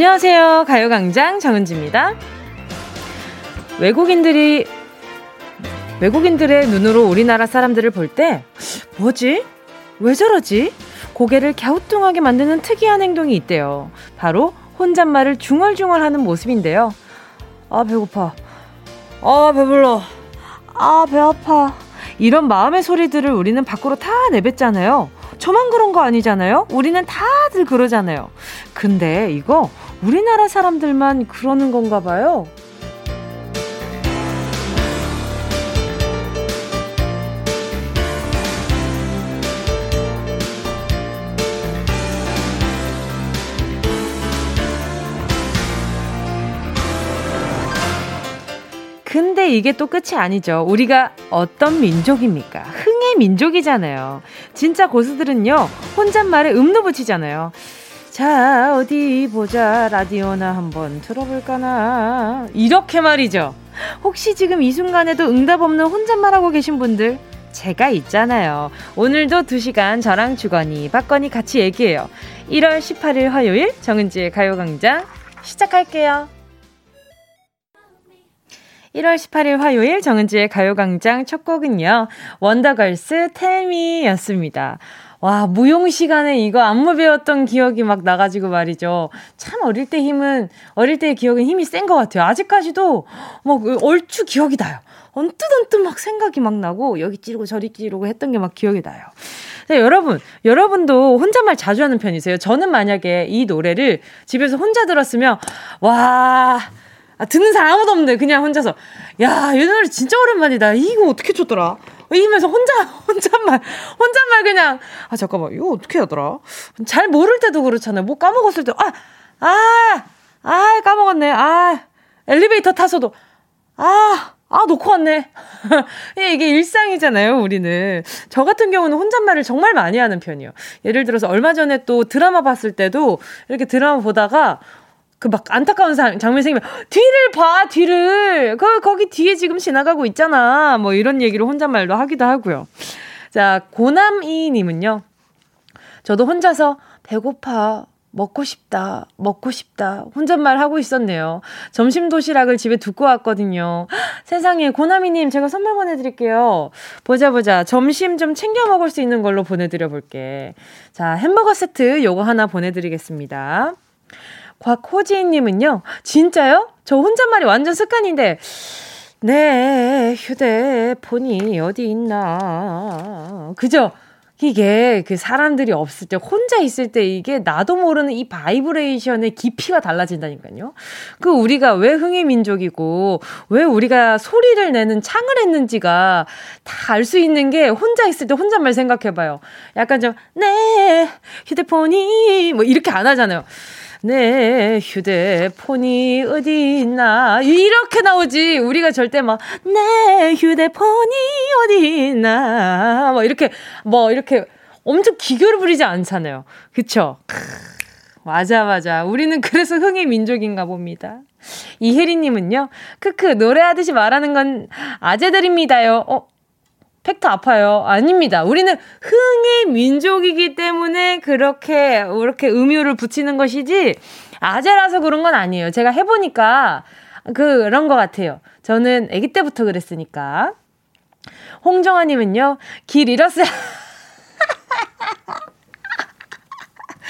안녕하세요. 가요광장 정은지입니다. 외국인들이, 외국인들의 눈으로 우리나라 사람들을 볼 때, 뭐지? 왜 저러지? 고개를 갸우뚱하게 만드는 특이한 행동이 있대요. 바로 혼잣말을 중얼중얼 하는 모습인데요. 아, 배고파. 아, 배불러. 아, 배 아파. 이런 마음의 소리들을 우리는 밖으로 다 내뱉잖아요. 저만 그런 거 아니잖아요? 우리는 다들 그러잖아요. 근데 이거 우리나라 사람들만 그러는 건가 봐요. 근데 이게 또 끝이 아니죠. 우리가 어떤 민족입니까? 흥의 민족이잖아요. 진짜 고수들은요, 혼잣말에 음도 붙이잖아요. 자, 어디 보자. 라디오나 한번 들어볼까나. 이렇게 말이죠. 혹시 지금 이 순간에도 응답 없는 혼잣말하고 계신 분들, 제가 있잖아요. 오늘도 2시간 저랑 주거니, 박건이 같이 얘기해요. 1월 18일 화요일 정은지의 가요광장 시작할게요. 1월 18일 화요일 정은지의 가요광장 첫 곡은요. 원더걸스 텔미였습니다. 와, 무용 시간에 이거 안무 배웠던 기억이 막 나가지고 말이죠. 참 어릴 때 힘은, 어릴 때의 기억은 힘이 센 것 같아요. 아직까지도 막 얼추 기억이 나요. 언뜻 언뜻 막 생각이 막 나고, 여기 찌르고 저리 찌르고 했던 게 막 기억이 나요. 네, 여러분, 여러분도 혼잣말 자주 하는 편이세요? 저는 만약에 이 노래를 집에서 혼자 들었으면, 와, 아, 듣는 사람 아무도 없는데 그냥 혼자서 야, 이 노래 진짜 오랜만이다. 이거 어떻게 쳤더라? 이러면서 혼자 혼잣말 혼잣말 그냥 아 잠깐만 이거 어떻게 하더라? 잘 모를 때도 그렇잖아요. 뭐 까먹었을 때 아 아, 아, 까먹었네. 아, 엘리베이터 타서도 아, 아, 놓고 왔네. 이게 일상이잖아요, 우리는. 저 같은 경우는 혼잣말을 정말 많이 하는 편이에요. 예를 들어서 얼마 전에 또 드라마 봤을 때도 이렇게 드라마 보다가 그 막 안타까운 장면이 생기면 뒤를 봐 뒤를 그 거기 뒤에 지금 지나가고 있잖아 뭐 이런 얘기를 혼잣말로 하기도 하고요. 자 고남이님은요. 저도 혼자서 배고파 먹고 싶다, 먹고 싶다, 혼잣말 하고 있었네요. 점심 도시락을 집에 두고 왔거든요. 세상에, 고나미님, 제가 선물 보내드릴게요. 보자, 보자. 점심 좀 챙겨 먹을 수 있는 걸로 보내드려 볼게. 자, 햄버거 세트 요거 하나 보내드리겠습니다. 곽호지님은요, 진짜요? 저 혼잣말이 완전 습관인데, 네, 휴대폰이 어디 있나. 그죠? 이게 그 사람들이 없을 때 혼자 있을 때 이게 나도 모르는 이 바이브레이션의 깊이가 달라진다니까요. 그 우리가 왜 흥의 민족이고 왜 우리가 소리를 내는 창을 했는지가 다 알 수 있는 게 혼자 있을 때 혼잣말 생각해 봐요. 약간 좀 네, 휴대폰이 뭐 이렇게 안 하잖아요. 내 휴대폰이 어디 있나? 이렇게 나오지. 우리가 절대 막 내 휴대폰이 어디 있나? 뭐 이렇게 뭐 이렇게 엄청 기교를 부리지 않잖아요. 그쵸? 맞아 맞아. 우리는 그래서 흥의 민족인가 봅니다. 이혜리님은요 크크 노래하듯이 말하는 건 아재들입니다요. 어 팩트 아파요. 아닙니다. 우리는 흥의 민족이기 때문에 그렇게, 그렇게 음유를 붙이는 것이지, 아재라서 그런 건 아니에요. 제가 해보니까 그런 것 같아요. 저는 아기 때부터 그랬으니까. 홍정아님은요, 길 잃었어요.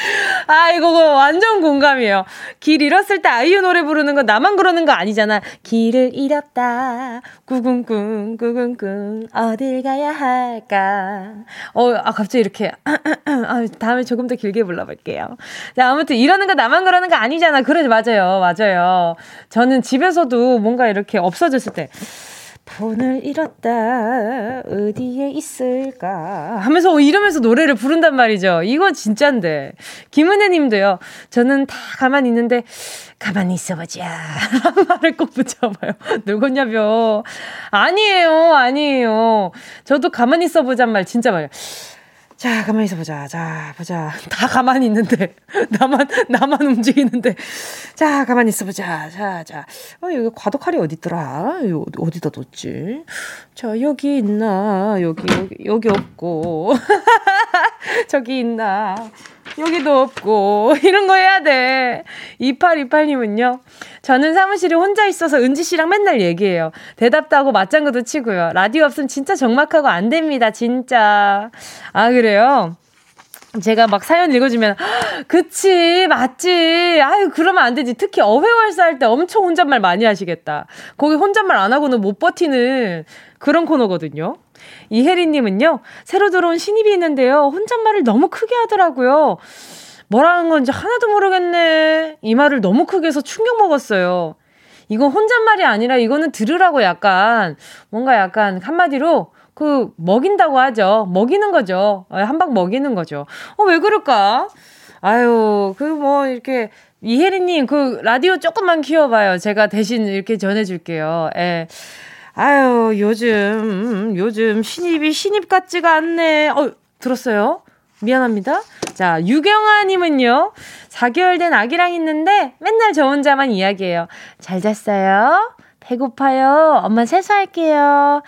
아, 이거 완전 공감이에요. 길 잃었을 때 아이유 노래 부르는 거 나만 그러는 거 아니잖아. 길을 잃었다. 구궁궁, 구궁궁, 어딜 가야 할까. 어, 아, 갑자기 이렇게. 아, 다음에 조금 더 길게 불러볼게요. 자, 아무튼 이러는 거 나만 그러는 거 아니잖아. 그러지, 맞아요. 맞아요. 저는 집에서도 뭔가 이렇게 없어졌을 때. 폰을 잃었다 어디에 있을까 하면서 이러면서 노래를 부른단 말이죠. 이건 진짠데. 김은혜 님도요. 저는 다 가만히 있는데 가만히 있어보자 말을 꼭 붙여봐요. 누구냐며. 아니에요. 아니에요. 저도 가만히 있어보잔 말 진짜 말이에요. 자, 가만히 있어 보자. 자, 보자. 다 가만히 있는데. 나만, 나만 움직이는데. 자, 가만히 있어 보자. 자, 자. 어, 여기 과도칼이 어디 있더라? 여 어디다 뒀지? 자, 여기 있나? 여기, 여기, 여기 없고. 저기 있나? 여기도 없고. 이런 거 해야 돼. 2828님은요. 저는 사무실에 혼자 있어서 은지 씨랑 맨날 얘기해요. 대답도 하고 맞장구도 치고요. 라디오 없으면 진짜 적막하고 안 됩니다. 진짜. 아, 그래요? 제가 막 사연 읽어주면, 그치, 맞지. 아유, 그러면 안 되지. 특히 어회월사 할 때 엄청 혼잣말 많이 하시겠다. 거기 혼잣말 안 하고는 못 버티는 그런 코너거든요. 이혜리님은요, 새로 들어온 신입이 있는데요. 혼잣말을 너무 크게 하더라고요. 뭐라는 건지 하나도 모르겠네. 이 말을 너무 크게 해서 충격 먹었어요. 이건 혼잣말이 아니라 이거는 들으라고 약간, 뭔가 약간 한마디로 그 먹인다고 하죠. 먹이는 거죠. 어, 한방 먹이는 거죠. 어, 왜 그럴까? 아유, 그 뭐 이렇게 이혜리님 그 라디오 조금만 키워봐요. 제가 대신 이렇게 전해줄게요. 예. 아유, 요즘, 요즘 신입이 신입 같지가 않네. 어, 들었어요? 미안합니다. 자, 유경아님은요, 4개월 된 아기랑 있는데 맨날 저 혼자만 이야기해요. 잘 잤어요? 배고파요? 엄마 세수할게요.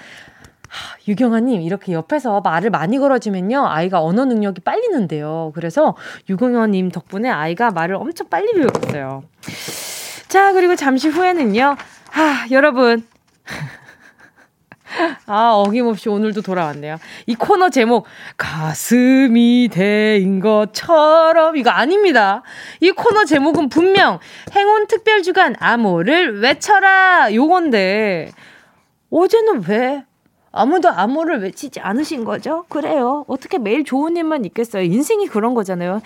하, 유경아님, 이렇게 옆에서 말을 많이 걸어주면요, 아이가 언어 능력이 빨리 는데요. 그래서 유경아님 덕분에 아이가 말을 엄청 빨리 배웠어요. 자, 그리고 잠시 후에는요, 하, 여러분. 아, 어김없이 오늘도 돌아왔네요. 이 코너 제목, 가슴이 대인 것처럼, 이거 아닙니다. 이 코너 제목은 분명, 행운 특별주간 암호를 외쳐라! 요건데, 어제는 왜 아무도 암호를 외치지 않으신 거죠? 그래요. 어떻게 매일 좋은 일만 있겠어요? 인생이 그런 거잖아요.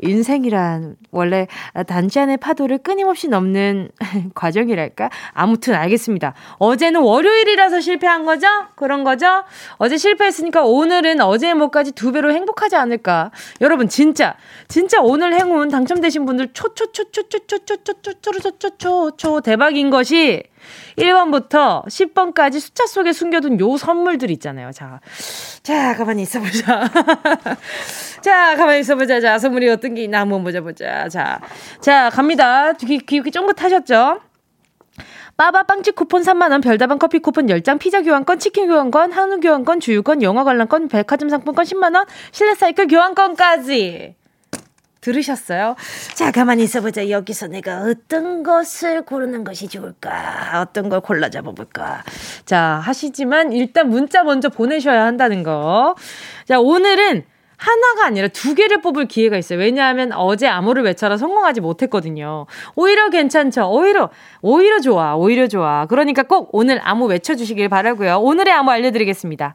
인생이란 원래 단지 안의 파도를 끊임없이 넘는 과정이랄까? 아무튼 알겠습니다. 어제는 월요일이라서 실패한 거죠? 그런 거죠? 어제 실패했으니까 오늘은 어제의 뭐까지 두 배로 행복하지 않을까? 여러분 진짜 진짜 오늘 행운 당첨되신 분들 초초초초초초초초초초초초 대박인 것이 1번부터 10번까지 숫자 속에 숨겨둔 요 선물들 있잖아요. 자, 자, 가만히 있어보자. 자, 가만히 있어보자. 자, 선물이 어떤 게 있나 한번 보자, 보자. 자, 자, 갑니다. 귀, 귀, 귀 쫑긋하셨죠? 빠바 빵집 쿠폰 3만원, 별다방 커피 쿠폰 10장, 피자 교환권, 치킨 교환권, 한우 교환권, 주유권, 영화 관람권, 백화점 상품권 10만원, 실내 사이클 교환권까지. 들으셨어요? 자, 가만히 있어보자. 여기서 내가 어떤 것을 고르는 것이 좋을까? 어떤 걸 골라 잡아볼까? 자, 하시지만 일단 문자 먼저 보내셔야 한다는 거. 자, 오늘은 하나가 아니라 두 개를 뽑을 기회가 있어요. 왜냐하면 어제 암호를 외쳐라 성공하지 못했거든요. 오히려 괜찮죠? 오히려, 오히려 좋아. 오히려 좋아. 그러니까 꼭 오늘 암호 외쳐주시길 바라고요. 오늘의 암호 알려드리겠습니다.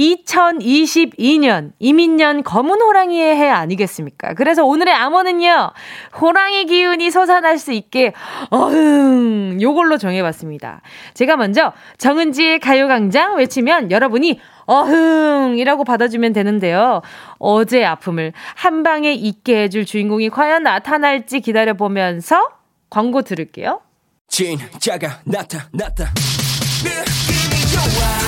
2022년 이민년 검은 호랑이의 해 아니겠습니까? 그래서 오늘의 암호는요. 호랑이 기운이 솟아날 수 있게 어흥 요걸로 정해봤습니다. 제가 먼저 정은지의 가요광장 외치면 여러분이 어흥이라고 받아주면 되는데요. 어제의 아픔을 한 방에 잊게 해줄 주인공이 과연 나타날지 기다려보면서 광고 들을게요. 진짜가 나타났다. 느낌이 좋아.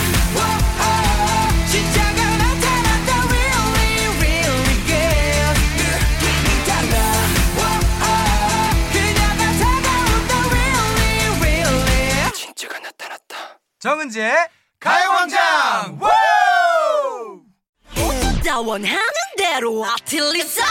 정은지의 가요광장! 원하는 대로 아틀리사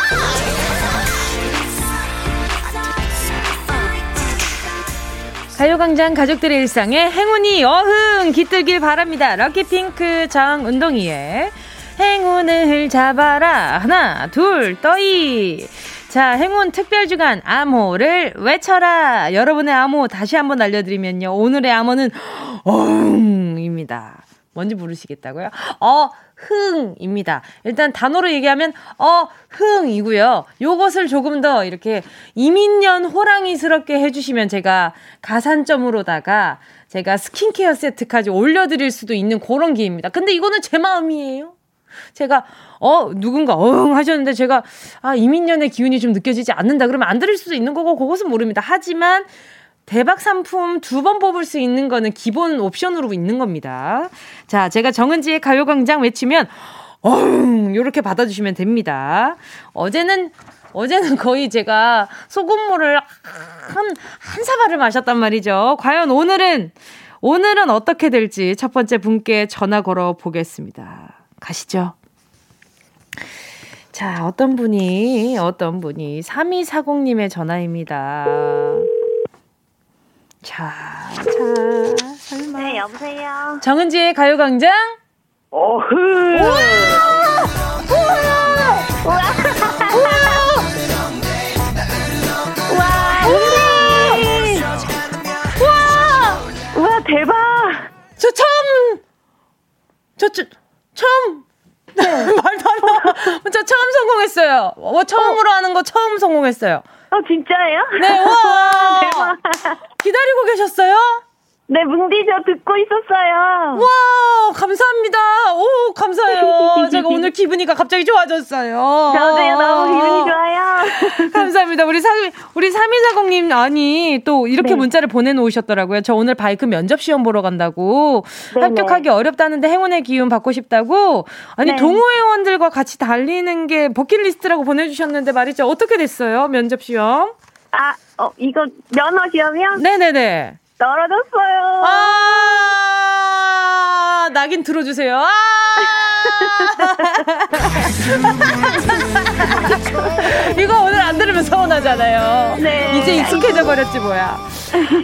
가요광장 가족들의 일상에 행운이 어흥 깃들길 바랍니다. 럭키핑크 장운동이의 행운을 잡아라 하나 둘 떠이 자, 행운 특별 주간 암호를 외쳐라. 여러분의 암호 다시 한번 알려드리면요. 오늘의 암호는 어흥입니다. 뭔지 모르시겠다고요? 어, 흥입니다. 일단 단어로 얘기하면 어, 흥이고요. 요것을 조금 더 이렇게 이민년 호랑이스럽게 해주시면 제가 가산점으로다가 제가 스킨케어 세트까지 올려드릴 수도 있는 그런 기회입니다. 근데 이거는 제 마음이에요. 제가 어 누군가 어응 하셨는데 제가 아 이민년의 기운이 좀 느껴지지 않는다 그러면 안 들을 수도 있는 거고 그것은 모릅니다. 하지만 대박 상품 두 번 뽑을 수 있는 거는 기본 옵션으로 있는 겁니다. 자, 제가 정은지의 가요광장 외치면 어흥 요렇게 받아주시면 됩니다. 어제는 어제는 거의 제가 소금물을 한, 한 사발을 마셨단 말이죠. 과연 오늘은, 오늘은 어떻게 될지 첫 번째 분께 전화 걸어 보겠습니다. 가시죠. 자, 어떤 분이, 어떤 분이, 3240님의 전화입니다. 자, 자, 설마. 네, 여보세요. 정은지의 가요광장? 어흐. 우와! 우와! 우와! 우와! 우와, 대박! 저 처음, 저, 저, 처음, 네. 말도 안 나와. 저 처음 성공했어요. 어, 처음으로 어. 하는 거 처음 성공했어요. 어, 진짜예요? 네, 와! 대박. 기다리고 계셨어요? 네, 뭉디 저 듣고 있었어요. 와, 감사합니다. 오, 감사해요. 제가 오늘 기분이가 갑자기 좋아졌어요. 저도요, 너무 기분이 좋아요. 감사합니다. 우리 사, 우리 3240님, 아니, 또 이렇게 네. 문자를 보내놓으셨더라고요. 저 오늘 바이크 면접시험 보러 간다고. 네네. 합격하기 어렵다는데 행운의 기운 받고 싶다고. 아니, 네. 동호회원들과 같이 달리는 게 버킷리스트라고 보내주셨는데 말이죠. 어떻게 됐어요? 면접시험? 아, 어, 이거 면허 시험이요? 네네네. 떨어졌어요. 아, 낙인 들어주세요. 아! 이거 오늘 안 들으면 서운하잖아요. 네. 이제 익숙해져 버렸지 뭐야.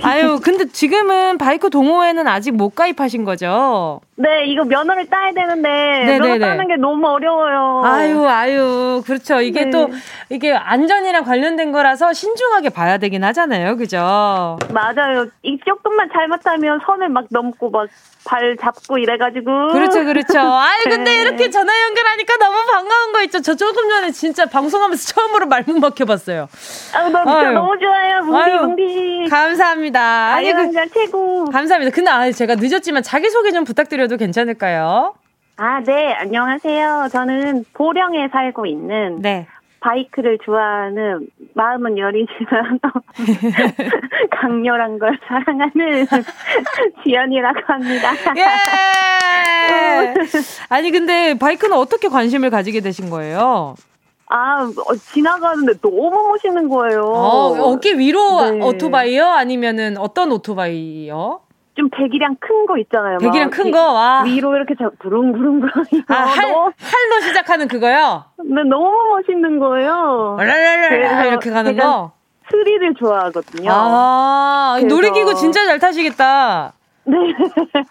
아유, 근데 지금은 바이크 동호회는 아직 못 가입하신 거죠? 네, 이거 면허를 따야 되는데 네네네. 면허 따는 게 너무 어려워요. 아유, 아유, 그렇죠. 이게 네. 또 이게 안전이랑 관련된 거라서 신중하게 봐야 되긴 하잖아요, 그죠? 맞아요. 이 조금만 잘못하면 선을 막 넘고 막 발 잡고 이래가지고. 그렇죠, 그렇죠. 아유, 근데 네. 이렇게 전화 연결하니까 너무 반가운 거 있죠. 저 조금 전에 진짜 방송하면서 처음으로 말문 막혀봤어요. 아, 너 진짜 너무 좋아요, 뭉디, 뭉디. 감사합니다. 아니, 그, 최고. 감사합니다. 근데 아, 제가 늦었지만 자기 소개 좀 부탁드려도 괜찮을까요? 아, 네. 안녕하세요. 저는 보령에 살고 있는 네. 바이크를 좋아하는 마음은 여리지만 강렬한 걸 사랑하는 지연이라고 합니다. 예! 아니 근데 바이크는 어떻게 관심을 가지게 되신 거예요? 아, 어, 지나가는데 너무 멋있는 거예요. 어, 어깨 위로 네. 오토바이요? 아니면은 어떤 오토바이요? 좀 배기량 큰 거 있잖아요. 배기량 큰 거? 와. 위로 이렇게 부릉부릉부릉. 아, 할, 할로 시작하는 그거요? 네, 너무 멋있는 거예요. 이렇게 가는 거? 스리를 좋아하거든요. 아, 놀이기구 진짜 잘 타시겠다. 네.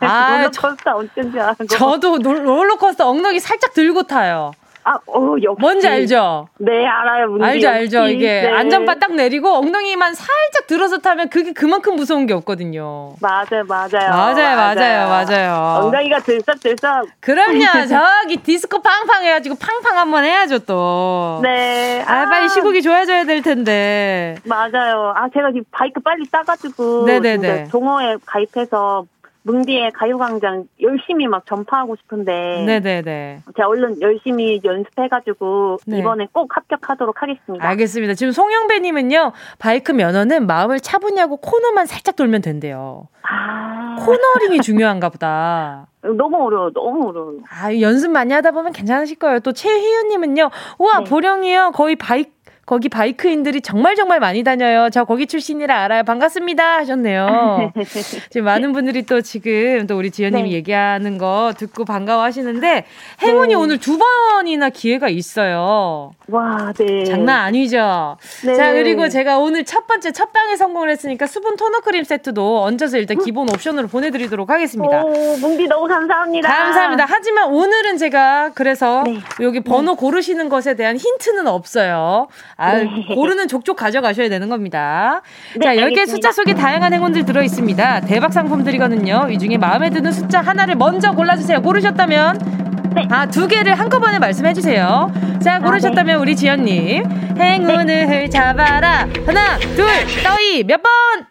아, 롤러코스터 엄청 좋아하고. 저도 롤러코스터 엉덩이 살짝 들고 타요. 아, 어, 역시. 뭔지 알죠? 네, 알아요. 문제 알죠, 알죠. 이게 네. 안전바 딱 내리고 엉덩이만 살짝 들어서 타면 그게 그만큼 무서운 게 없거든요. 맞아요, 맞아요. 맞아요, 맞아요, 맞아요. 엉덩이가 들썩들썩. 그럼요. 저기 디스코 팡팡 해가지고 팡팡 한번 해야죠, 또. 네. 아, 아, 빨리 시국이 좋아져야 될 텐데. 맞아요. 아, 제가 지금 바이크 빨리 따가지고. 네네네. 동호회 가입해서 뭉디의 가요광장 열심히 막 전파하고 싶은데. 네네네. 제가 얼른 열심히 연습해가지고 네. 이번에 꼭 합격하도록 하겠습니다. 알겠습니다. 지금 송영배님은요, 바이크 면허는 마음을 차분히하고 코너만 살짝 돌면 된대요. 아. 코너링이 중요한가 보다. 너무 어려워, 너무 어려워요. 아, 연습 많이 하다 보면 괜찮으실 거예요. 또 최희은님은요, 우와, 네. 보령이요. 거의 바이크 거기 바이크인들이 정말 정말 많이 다녀요. 저 거기 출신이라 알아요. 반갑습니다. 하셨네요. 지금 많은 분들이 또 지금 또 우리 지연님이 네. 얘기하는 거 듣고 반가워 하시는데 행운이 네. 오늘 두 번이나 기회가 있어요. 와, 네. 장난 아니죠. 네. 자 그리고 제가 오늘 첫 번째 첫 방에 성공을 했으니까 수분 토너 크림 세트도 얹어서 일단 기본 옵션으로 보내드리도록 하겠습니다. 오, 뭉디 너무 감사합니다. 감사합니다. 하지만 오늘은 제가 그래서 네. 여기 번호 네. 고르시는 것에 대한 힌트는 없어요. 아, 네. 고르는 족족 가져가셔야 되는 겁니다. 네, 자, 10개 숫자 속에 다양한 행운들 들어 있습니다. 대박 상품 드리거든요. 이 중에 마음에 드는 숫자 하나를 먼저 골라주세요. 고르셨다면 네. 아, 두 개를 한꺼번에 말씀해 주세요. 자, 고르셨다면 아, 네. 우리 지연님. 행운을 네. 잡아라. 하나, 둘, 떠이. 몇 번?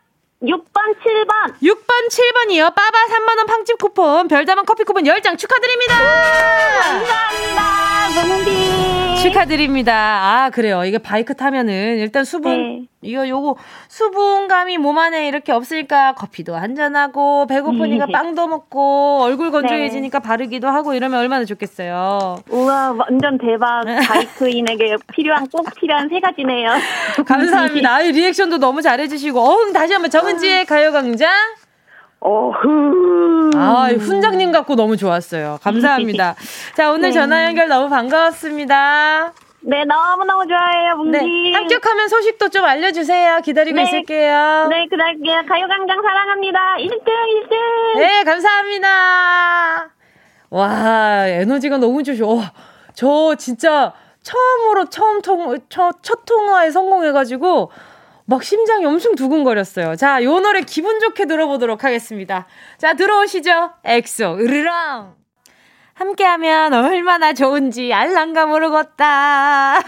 6번, 7번. 6번, 7번이요. 빠바 3만원 팡집 쿠폰, 별다방 커피 쿠폰 10장 축하드립니다. 감사합니다. 문디. 축하드립니다. 아, 그래요. 이게 바이크 타면은 일단 수분, 네. 이거 요거 수분감이 몸 안에 이렇게 없으니까 커피도 한잔하고 배고프니까 네. 빵도 먹고 얼굴 건조해지니까 네. 바르기도 하고 이러면 얼마나 좋겠어요. 우와, 완전 대박. 바이크인에게 필요한, 꼭 필요한 세 가지네요. 감사합니다. 아유, 리액션도 너무 잘해주시고. 어흥, 다시 한번 정은 지의 가요광장. 어흥. 아, 훈장님 같고 너무 좋았어요. 감사합니다. 자, 오늘 네. 전화 연결 너무 반가웠습니다. 네, 너무너무 좋아해요, 뭉디. 네, 합격하면 소식도 좀 알려주세요. 기다리고 네. 있을게요. 네, 기다릴게요. 가요광장 사랑합니다. 1등, 1등. 네, 감사합니다. 와, 에너지가 너무 좋으셔. 어, 저 진짜 처음으로 처음 통, 첫, 첫 통화에 성공해가지고 막 심장이 엄청 두근거렸어요. 자, 요 노래 기분 좋게 들어보도록 하겠습니다. 자, 들어오시죠. 엑소, 으르렁. 함께하면 얼마나 좋은지 알랑가 모르겠다.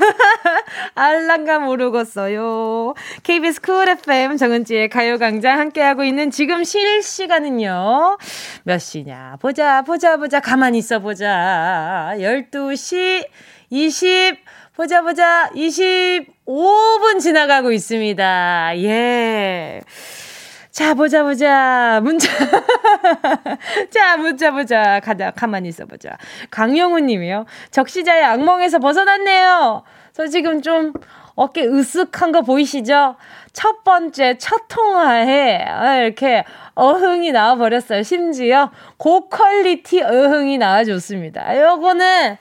알랑가 모르겠어요. KBS 쿨 FM 정은지의 가요광장 함께하고 있는 지금 실시간은요. 몇 시냐. 보자, 보자, 보자. 가만히 있어 보자. 12시 20, 보자, 보자. 25분 지나가고 있습니다. 예. 자, 보자, 보자. 문자. 자, 문자 보자. 가자, 가만히 있어 보자. 강영우 님이요. 적시자의 악몽에서 벗어났네요. 저 지금 좀 어깨 으쓱한 거 보이시죠? 첫 번째, 첫 통화에 이렇게 어흥이 나와버렸어요. 심지어 고퀄리티 어흥이 나와줬습니다. 요거는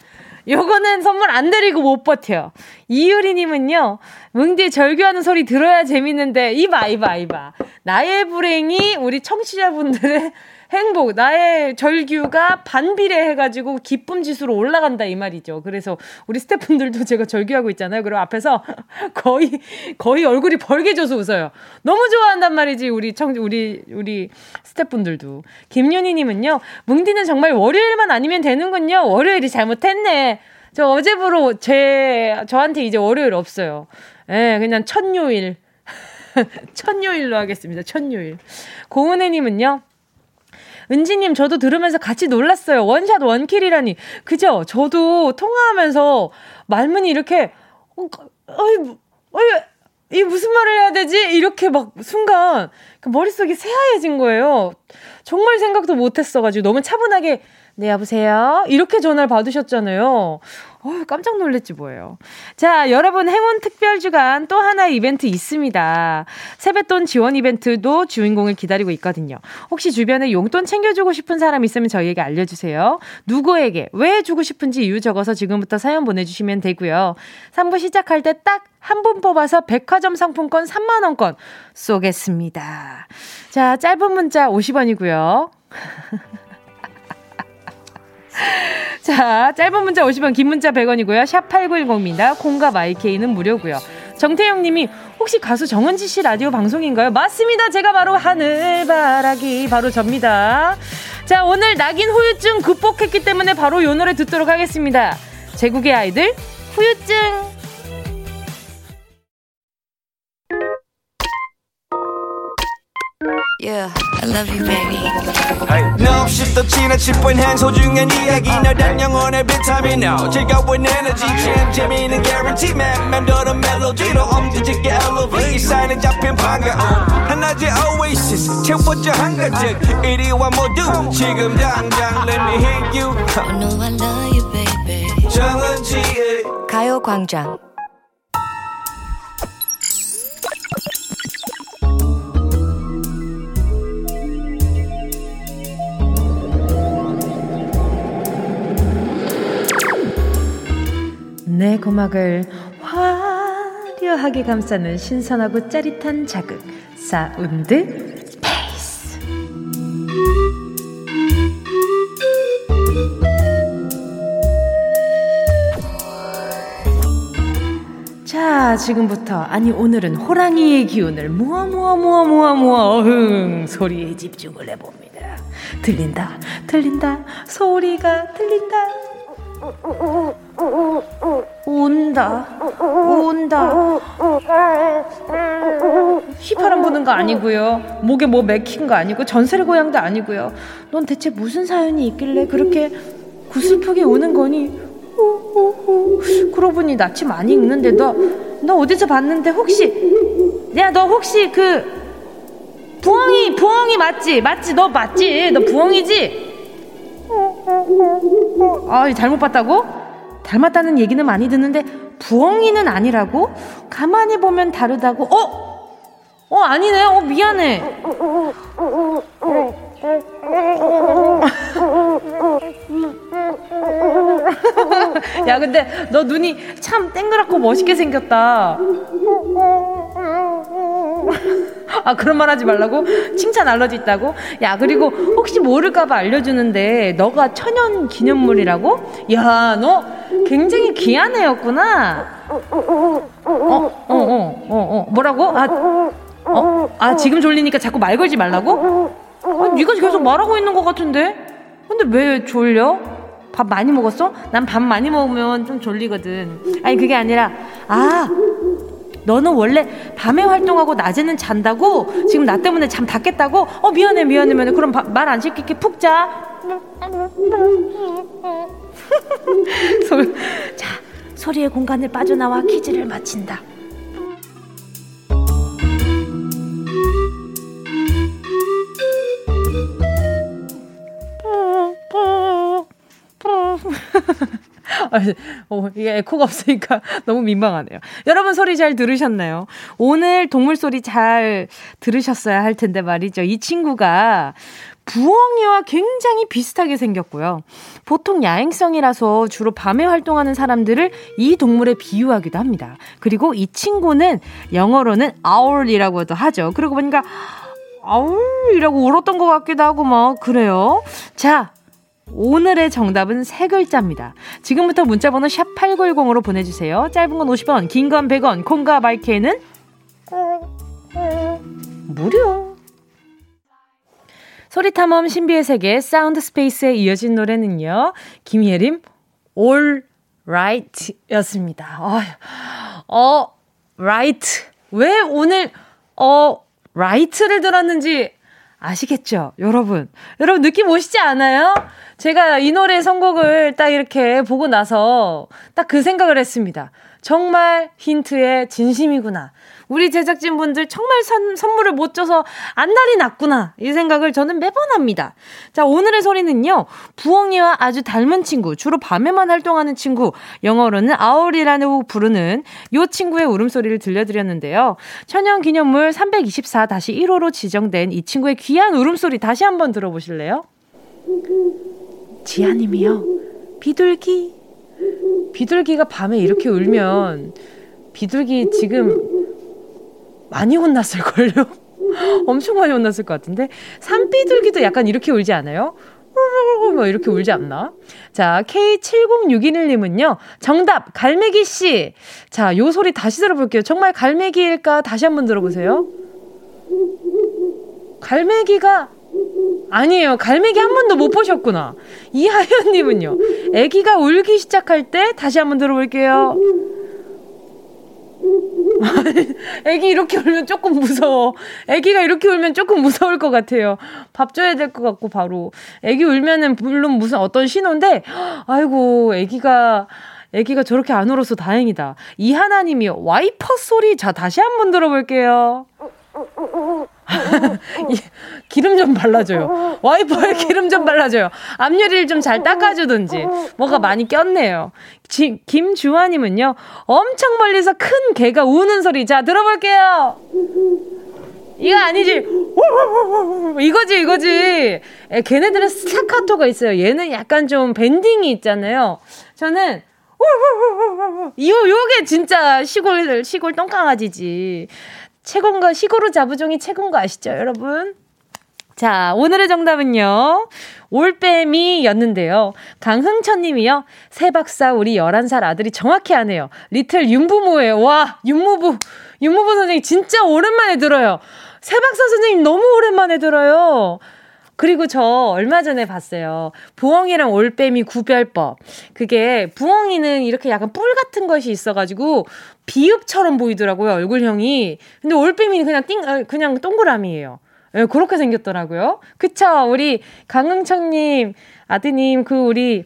요거는 선물 안 드리고 못 버텨. 이유리님은요, 뭉디 절규하는 소리 들어야 재밌는데, 이봐, 이봐, 이봐. 나의 불행이 우리 청취자분들의 행복, 나의 절규가 반비례 해가지고 기쁨 지수로 올라간다 이 말이죠. 그래서 우리 스태프분들도 제가 절규하고 있잖아요. 그리고 앞에서 거의 거의 얼굴이 벌게 져서 웃어요. 너무 좋아한단 말이지 우리 청 우리 우리 스태프분들도. 김윤희님은요. 뭉디는 정말 월요일만 아니면 되는군요. 월요일이 잘못했네. 저 어제부로 제 저한테 이제 월요일 없어요. 예, 그냥 천요일. 천요일로 하겠습니다. 천요일. 고은혜님은요. 은지님, 저도 들으면서 같이 놀랐어요. 원샷 원킬이라니. 그죠? 저도 통화하면서 말문이 이렇게, 어, 어이, 어이, 이 무슨 말을 해야 되지? 이렇게 막 순간 그 머릿속이 새하얘진 거예요. 정말 생각도 못 했어가지고 너무 차분하게 네, 여보세요? 이렇게 전화를 받으셨잖아요. 어, 깜짝 놀랐지 뭐예요. 자, 여러분 행운 특별 주간 또 하나의 이벤트 있습니다. 세뱃돈 지원 이벤트도 주인공을 기다리고 있거든요. 혹시 주변에 용돈 챙겨주고 싶은 사람 있으면 저희에게 알려주세요. 누구에게 왜 주고 싶은지 이유 적어서 지금부터 사연 보내주시면 되고요. 3부 시작할 때 딱 한 분 뽑아서 백화점 상품권 3만원권 쏘겠습니다. 자, 짧은 문자 50원이고요. 자, 짧은 문자 50원, 긴 문자 100원이고요. 샵 8910입니다. 콩과 마이케이는 무료고요. 정태영 님이 혹시 가수 정은지 씨 라디오 방송인가요? 맞습니다. 제가 바로 하늘바라기 바로 접니다. 자, 오늘 낙인 후유증 극복했기 때문에 바로 요 노래 듣도록 하겠습니다. 제국의 아이들 후유증 Yeah, I love you, baby. No, 없이 또 지나칠 뻔한 소중한 이야기. 너란 영혼의 비타민. No 즐거운 에너지. 참 재미있는 guarantee man. 맘대로 멜로디로 엄지짓게 elevate. 이 사인에 잡힌 반가움 하나의 oasis. 채워져 한가득 이리와 모두 지금 당장 let me hit you. I know I love you, baby. 정은지의 가요광장 내 고막을 화려하게 감싸는 신선하고 짜릿한 자극 Sound Space. 자 지금부터 아니 오늘은 호랑이의 기운을 모아 모아 모아 모아 모아 어흥 소리에 집중을 해봅니다. 들린다 들린다. 소리가 들린다 온다. 온다. 휘파람 부는 거 아니고요. 목에 뭐 맥힌 거 아니고 전설의 고향도 아니고요. 넌 대체 무슨 사연이 있길래 그렇게 구슬프게 우는 거니? 그러고 보니 낯이 많이 익는데 너, 너 어디서 봤는데 혹시 야 너 혹시 그 부엉이 부엉이 맞지? 맞지? 너 맞지? 너 부엉이지? 아, 잘못 봤다고? 닮았다는 얘기는 많이 듣는데 부엉이는 아니라고? 가만히 보면 다르다고? 어? 어, 아니네. 어, 미안해. 야, 근데 너 눈이 참 땡그랗고 멋있게 생겼다. 아, 그런 말 하지 말라고? 칭찬 알러지 있다고? 야, 그리고 혹시 모를까봐 알려주는데, 너가 천연 기념물이라고? 야, 너 굉장히 귀한 애였구나. 어, 어, 어, 어, 어, 어. 뭐라고? 아, 어? 아, 지금 졸리니까 자꾸 말 걸지 말라고? 아, 네가 계속 말하고 있는 것 같은데? 근데 왜 졸려? 밥 많이 먹었어? 난 밥 많이 먹으면 좀 졸리거든. 아니, 그게 아니라, 아, 너는 원래 밤에 활동하고 낮에는 잔다고? 지금 나 때문에 잠 다 깼다고? 어, 미안해, 미안해, 미안해. 그럼 말 안 시킬게. 푹 자. 소, 자, 소리의 공간을 빠져나와 퀴즈를 마친다. 어, 이게 에코가 없으니까 너무 민망하네요. 여러분 소리 잘 들으셨나요? 오늘 동물 소리 잘 들으셨어야 할 텐데 말이죠. 이 친구가 부엉이와 굉장히 비슷하게 생겼고요. 보통 야행성이라서 주로 밤에 활동하는 사람들을 이 동물에 비유하기도 합니다. 그리고 이 친구는 영어로는 owl이라고도 하죠. 그러고 보니까 아울이라고 울었던 것 같기도 하고 뭐 그래요. 자, 오늘의 정답은 세 글자입니다. 지금부터 문자번호 샵 8910으로 보내주세요. 짧은 건 50원, 긴 건 100원, 콩과 마이케이는 무료. 소리탐험 신비의 세계 Sound Space에 이어진 노래는요. 김예림 All Right 였습니다. 어, 어, Right. 왜 오늘, 어, Right를 들었는지 아시겠죠? 여러분. 여러분 느낌 오시지 않아요? 제가 이 노래 선곡을 딱 이렇게 보고 나서 딱 그 생각을 했습니다. 정말 힌트에 진심이구나. 우리 제작진분들 정말 선, 선물을 못 줘서 안달이 났구나. 이 생각을 저는 매번 합니다. 자, 오늘의 소리는요. 부엉이와 아주 닮은 친구, 주로 밤에만 활동하는 친구, 영어로는 아울이라는 부르는 요 친구의 울음소리를 들려드렸는데요. 천연 기념물 324-1호로 지정된 이 친구의 귀한 울음소리 다시 한번 들어보실래요? 지아님이요. 비둘기. 비둘기가 밤에 이렇게 울면 비둘기 지금 많이 혼났을걸요? 엄청 많이 혼났을 것 같은데 산비둘기도 약간 이렇게 울지 않아요? 뭐 이렇게 울지 않나? 자, K70621님은요, 정답, 갈매기 씨. 자, 요 소리 다시 들어볼게요. 정말 갈매기일까? 다시 한번 들어보세요. 갈매기가 아니에요. 갈매기 한 번도 못 보셨구나. 이하연 님은요. 아기가 울기 시작할 때 다시 한번 들어볼게요. 아기 이렇게 울면 조금 무서워. 아기가 이렇게 울면 조금 무서울 것 같아요. 밥 줘야 될 것 같고 바로. 아기 울면은 물론 무슨 어떤 신호인데 아이고 아기가 아기가 저렇게 안 울어서 다행이다. 이하나님이 와이퍼 소리 자 다시 한번 들어볼게요. 기름 좀 발라줘요. 와이퍼에 기름 좀 발라줘요. 앞유리를 좀 잘 닦아주든지. 뭐가 많이 꼈네요. 지, 김주환님은요, 엄청 멀리서 큰 개가 우는 소리. 자, 들어볼게요. 이거 아니지. 이거지, 이거지. 에, 걔네들은 스타카토가 있어요. 얘는 약간 좀 밴딩이 있잖아요. 저는, 요, 요게 진짜 시골, 시골 똥강아지지. 최고인가 시골로 자부종이 최고인 거 아시죠, 여러분? 자, 오늘의 정답은요. 올빼미였는데요. 강흥천 님이요. 새 박사 우리 11살 아들이 정확히 아네요. 리틀 윤부모예요. 와, 윤무부. 윤무부 선생님 진짜 오랜만에 들어요. 새 박사 선생님 너무 오랜만에 들어요. 그리고 저 얼마 전에 봤어요. 부엉이랑 올빼미 구별법. 그게 부엉이는 이렇게 약간 뿔 같은 것이 있어가지고 비읍처럼 보이더라고요, 얼굴형이. 근데 올빼미는 그냥 띵, 어, 그냥 동그라미예요. 예, 그렇게 생겼더라고요. 그쵸? 우리 강흥청님, 아드님, 그 우리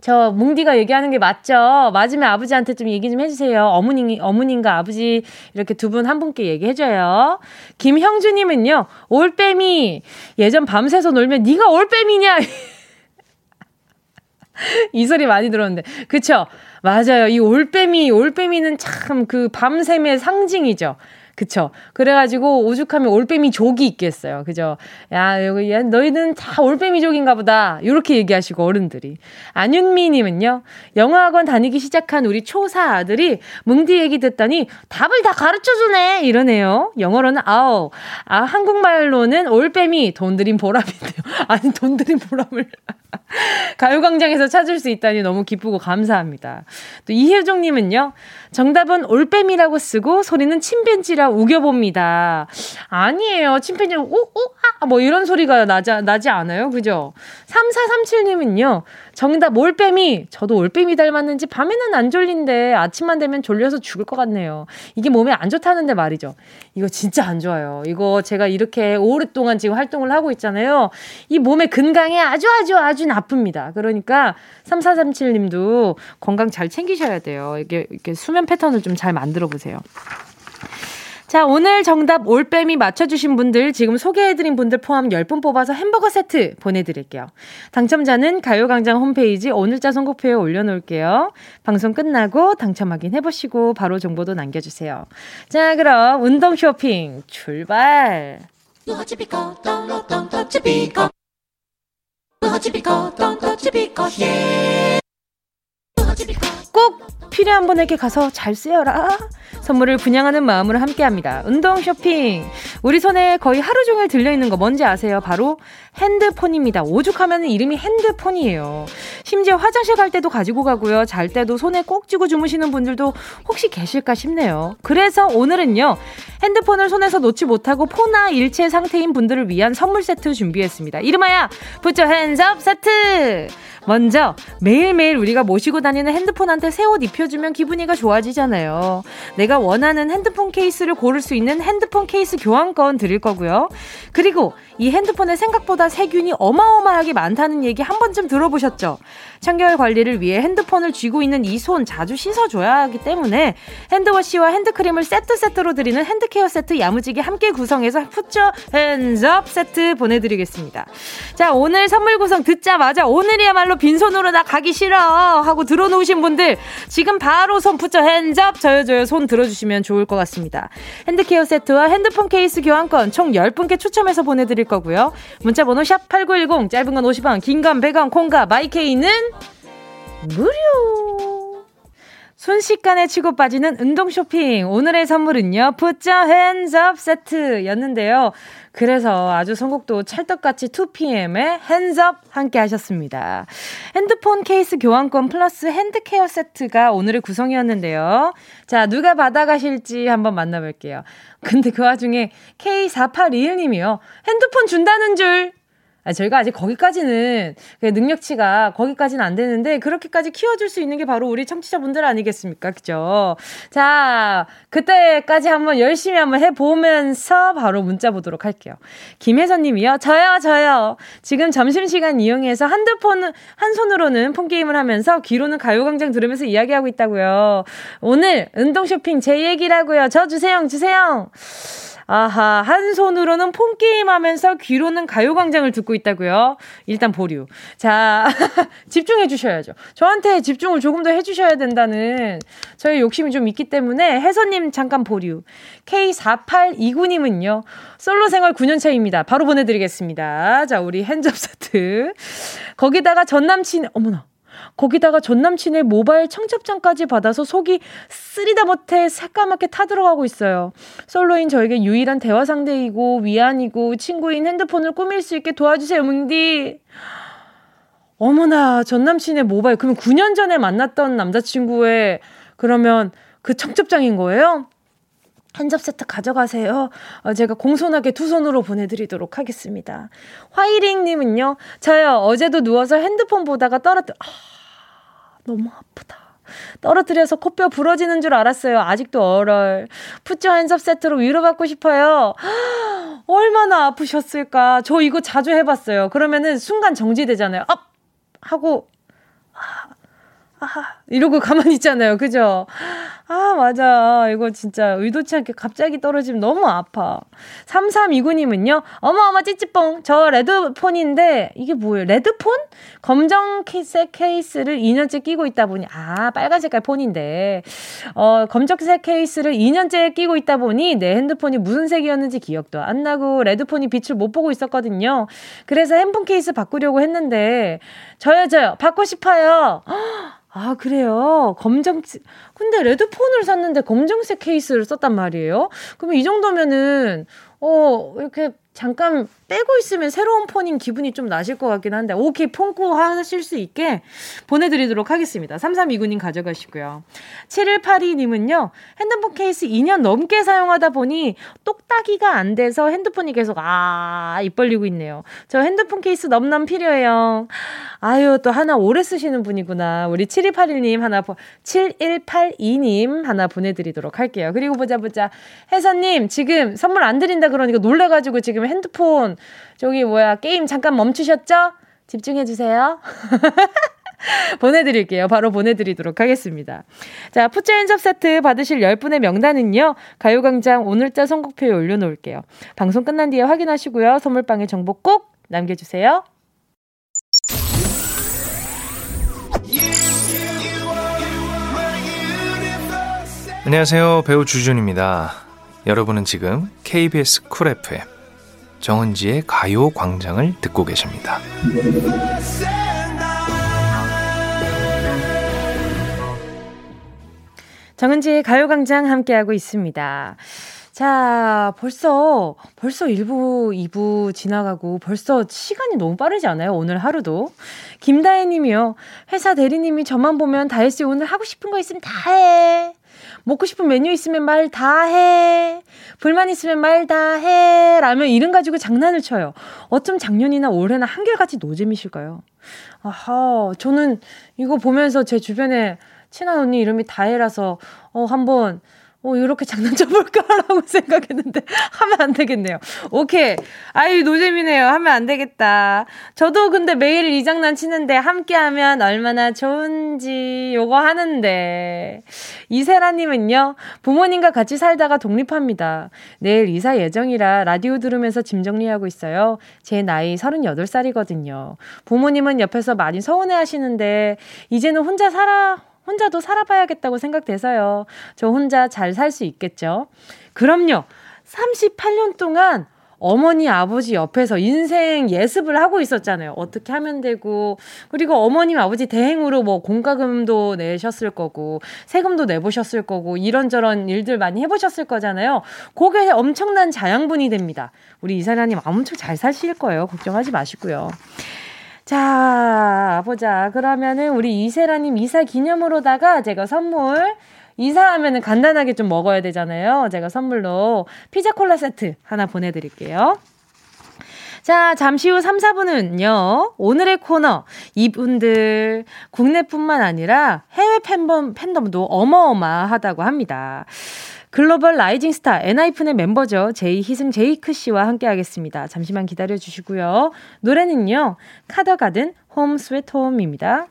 저 뭉디가 얘기하는 게 맞죠? 맞으면 아버지한테 좀 얘기 좀 해주세요. 어머니, 어머님과 아버지 이렇게 두 분 한 분께 얘기해줘요. 김형주님은요, 올빼미 예전 밤새서 놀면 네가 올빼미냐? 이 소리 많이 들었는데 그쵸? 맞아요. 이 올빼미, 올빼미는 참 그 밤샘의 상징이죠. 그쵸. 그래가지고 오죽하면 올빼미 족이 있겠어요. 그죠. 야, 야, 너희는 다 올빼미 족인가 보다. 요렇게 얘기하시고, 어른들이. 안윤미님은요, 영어학원 다니기 시작한 우리 초사 아들이 뭉디 얘기 듣더니 답을 다 가르쳐 주네! 이러네요. 영어로는 아우. 아, 한국말로는 올빼미, 돈 들인 보람인데요. 아니, 돈 들인 보람을. 가요광장에서 찾을 수 있다니 너무 기쁘고 감사합니다. 또 이혜종님은요, 정답은 올빼미라고 쓰고 소리는 침팬지라 우겨봅니다. 아니에요. 침팬지, 오, 오, 아, 뭐 이런 소리가 나지, 나지 않아요. 그죠? 3437님은요, 정답 올빼미. 저도 올빼미 닮았는지 밤에는 안 졸린데 아침만 되면 졸려서 죽을 것 같네요. 이게 몸에 안 좋다는데 말이죠. 이거 진짜 안 좋아요. 이거 제가 이렇게 오랫동안 지금 활동을 하고 있잖아요. 이 몸의 건강에 아주 아주 아주 나 쁩니다. 그러니까 3437 님도 건강 잘 챙기셔야 돼요. 이게 이렇게 수면 패턴을 좀 잘 만들어 보세요. 자, 오늘 정답 올빼미 맞춰주신 분들, 지금 소개해드린 분들 포함 10분 뽑아서 햄버거 세트 보내드릴게요. 당첨자는 가요광장 홈페이지 오늘자 선곡표에 올려놓을게요. 방송 끝나고 당첨 확인해보시고 바로 정보도 남겨주세요. 자, 그럼 운동 쇼핑 출발! 꼭 필요한 분에게 가서 잘 쓰여라. 선물을 분양하는 마음으로 함께합니다. 운동 쇼핑. 우리 손에 거의 하루 종일 들려있는 거 뭔지 아세요? 바로 핸드폰입니다. 오죽하면 이름이 핸드폰이에요. 심지어 화장실 갈 때도 가지고 가고요. 잘 때도 손에 꼭 쥐고 주무시는 분들도 혹시 계실까 싶네요. 그래서 오늘은요. 핸드폰을 손에서 놓지 못하고 포나 일체 상태인 분들을 위한 선물 세트 준비했습니다. 이름하여 부처 핸즈업 세트! 먼저 매일매일 우리가 모시고 다니는 핸드폰한테 새 옷 입혀주면 기분이가 좋아지잖아요. 내가 원하는 핸드폰 케이스를 고를 수 있는 핸드폰 케이스 교환권 드릴 거고요. 그리고 이 핸드폰에 생각보다 세균이 어마어마하게 많다는 얘기 한 번쯤 들어보셨죠? 청결 관리를 위해 핸드폰을 쥐고 있는 이 손 자주 씻어줘야 하기 때문에 hand wash와 핸드크림을 세트 세트로 드리는 hand care 세트 야무지게 함께 구성해서 put your hands up 세트 보내드리겠습니다. 자 오늘 선물 구성 듣자마자 오늘이야말로 빈손으로 나 가기 싫어 하고 드러누우신 분들 지금 바로 손 put your hands up 저요 저요 손 들어주시면 좋을 것 같습니다. hand care 세트와 핸드폰 케이스 교환권 총 10분께 추첨해서 보내드릴 거고요. 문자 번호 샵 8910 짧은 건 50원 긴 건 100원 콩과 마이케이는 무료 순식간에 치고 빠지는 운동 쇼핑. 오늘의 선물은요, hands up 세트였는데요. 그래서 아주 선곡도 찰떡같이 2PM의 hands up 함께 하셨습니다. 핸드폰 케이스 교환권 플러스 핸드케어 세트가 오늘의 구성이었는데요. 자, 누가 받아가실지 한번 만나볼게요. 근데 그 와중에 K4821님이요. 핸드폰 준다는 줄 아, 저희가 아직 거기까지는 그 능력치가 거기까지는 안 되는데 그렇게까지 키워줄 수 있는 게 바로 우리 청취자분들 아니겠습니까? 그죠? 자, 그때까지 한번 열심히 한번 해보면서 바로 문자 보도록 할게요. 김혜선 님이요. 저요, 저요. 지금 점심시간 이용해서 핸드폰 한 손으로는 폰게임을 하면서 귀로는 가요광장 들으면서 이야기하고 있다고요. 오늘 운동 쇼핑 제 얘기라고요. 저 주세요, 주세요. 아하, 한 손으로는 폰게임 하면서 귀로는 가요광장을 듣고 있다고요? 일단 보류. 자, 집중해 주셔야죠. 저한테 집중을 조금 더 해주셔야 된다는 저희 욕심이 좀 있기 때문에 혜선님 잠깐 보류. K4829님은요, 솔로 생활 9년 차입니다. 바로 보내드리겠습니다. 자, 우리 핸접 세트. 거기다가 전 남친, 어머나. 거기다가 전 남친의 모바일 청첩장까지 받아서 속이 쓰리다 못해 새까맣게 타들어가고 있어요. 솔로인 저에게 유일한 대화 상대이고 위안이고 친구인 핸드폰을 꾸밀 수 있게 도와주세요, 뭉디. 어머나, 전 남친의 모바일. 그러면 9년 전에 만났던 남자친구의 그러면 그 청첩장인 거예요? hands up 세트 가져가세요. 어, 제가 공손하게 두 손으로 보내드리도록 하겠습니다. 화이링님은요, 저요, 어제도 누워서 핸드폰 보다가 떨어뜨, 아, 너무 아프다. 떨어뜨려서 코뼈 부러지는 줄 알았어요. 아직도 얼얼. put your hands up 세트로 위로받고 싶어요. 얼마나 아프셨을까. 저 이거 자주 해봤어요. 그러면은 순간 정지되잖아요. 업! 하고, 아, 아, 이러고 가만히 있잖아요. 그죠? 아, 맞아. 이거 진짜 의도치 않게 갑자기 떨어지면 너무 아파. 3329님은요, 어머, 어머, 찌찌뽕. 저 레드폰인데, 이게 뭐예요? 레드폰? 검정색 케이스를 2년째 끼고 있다 보니, 아, 빨간 색깔 폰인데, 어, 검정색 케이스를 2년째 끼고 있다 보니, 내 핸드폰이 무슨 색이었는지 기억도 안 나고, 레드폰이 빛을 못 보고 있었거든요. 그래서 핸폰 케이스 바꾸려고 했는데, 저요, 저요. 받고 싶어요. 아, 그래 요? 검정, 근데 레드폰을 샀는데 검정색 케이스를 썼단 말이에요? 그러면 이 정도면은, 어, 이렇게 잠깐 빼고 있으면 새로운 폰인 기분이 좀 나실 것 같긴 한데, 오케이, 폰고 하실 수 있게 보내드리도록 하겠습니다. 3329님 가져가시고요. 7182님은요, 핸드폰 케이스 2년 넘게 사용하다 보니 똑딱이가 안 돼서 핸드폰이 계속, 아, 입 벌리고 있네요. 저 핸드폰 케이스 넘넘 필요해요. 아유, 또 하나 오래 쓰시는 분이구나. 우리 7281님 하나, 7182님 하나 보내드리도록 할게요. 그리고 보자, 보자. 혜선님, 지금 선물 안 드린다 그러니까 놀래가지고 지금 핸드폰 저기 뭐야 게임 잠깐 멈추셨죠? 집중해 주세요. 보내드릴게요. 바로 보내드리도록 하겠습니다. 자, 푸처 인접 세트 받으실 10분의 명단은요, 가요광장 오늘자 선곡표에 올려놓을게요. 방송 끝난 뒤에 확인하시고요. 선물방에 정보 꼭 남겨주세요. 안녕하세요. 배우 주준입니다. 여러분은 지금 KBS 쿨 FM 정은지의 가요 광장을 듣고 계십니다. 정은지의 가요광장 함께하고 있습니다. 자, 벌써, 벌써 1부, 2부 지나가고 벌써 시간이 너무 빠르지 않아요? 오늘 하루도. 김다혜 님이요. 회사 대리님이 저만 보면 다혜씨 오늘 하고 싶은 거 있으면 다 해. 먹고 싶은 메뉴 있으면 말 다 해. 불만 있으면 말 다 해. 라면 이름 가지고 장난을 쳐요. 어쩜 작년이나 올해나 한결같이 노잼이실까요? 아하, 저는 이거 보면서 제 주변에 친한 언니 이름이 다혜라서, 어, 한번, 어, 이렇게 장난쳐볼까라고 생각했는데, 하면 안 되겠네요. 오케이. 아유, 노잼이네요. 하면 안 되겠다. 저도 근데 매일 이 장난 치는데, 함께 하면 얼마나 좋은지, 요거 하는데. 이세라님은요, 부모님과 같이 살다가 독립합니다. 내일 이사 예정이라 라디오 들으면서 짐 정리하고 있어요. 제 나이 38살이거든요. 부모님은 옆에서 많이 서운해 하시는데, 이제는 혼자 살아, 혼자도 살아봐야겠다고 생각돼서요. 저 혼자 잘 살 수 있겠죠? 그럼요. 38년 동안 어머니, 아버지 옆에서 인생 예습을 하고 있었잖아요. 어떻게 하면 되고. 그리고 어머님, 아버지 대행으로 뭐 공과금도 내셨을 거고, 세금도 내보셨을 거고, 이런저런 일들 많이 해보셨을 거잖아요. 그게 엄청난 자양분이 됩니다. 우리 이사라님 엄청 잘 사실 거예요. 걱정하지 마시고요. 자, 보자. 그러면은 우리 이세라님 이사 기념으로다가 제가 선물 이사하면은 간단하게 좀 먹어야 되잖아요. 제가 선물로 피자 콜라 세트 하나 보내드릴게요. 자, 잠시 후 3, 4분은요, 오늘의 코너, 이분들, 국내뿐만 아니라 해외 팬덤, 팬덤도 어마어마하다고 합니다. 글로벌 rising star 엔하이픈의 멤버죠. 제이 희승 제이크 씨와 함께 하겠습니다. 잠시만 기다려 주시고요. 노래는요. 카더가든 Home Sweet Home입니다.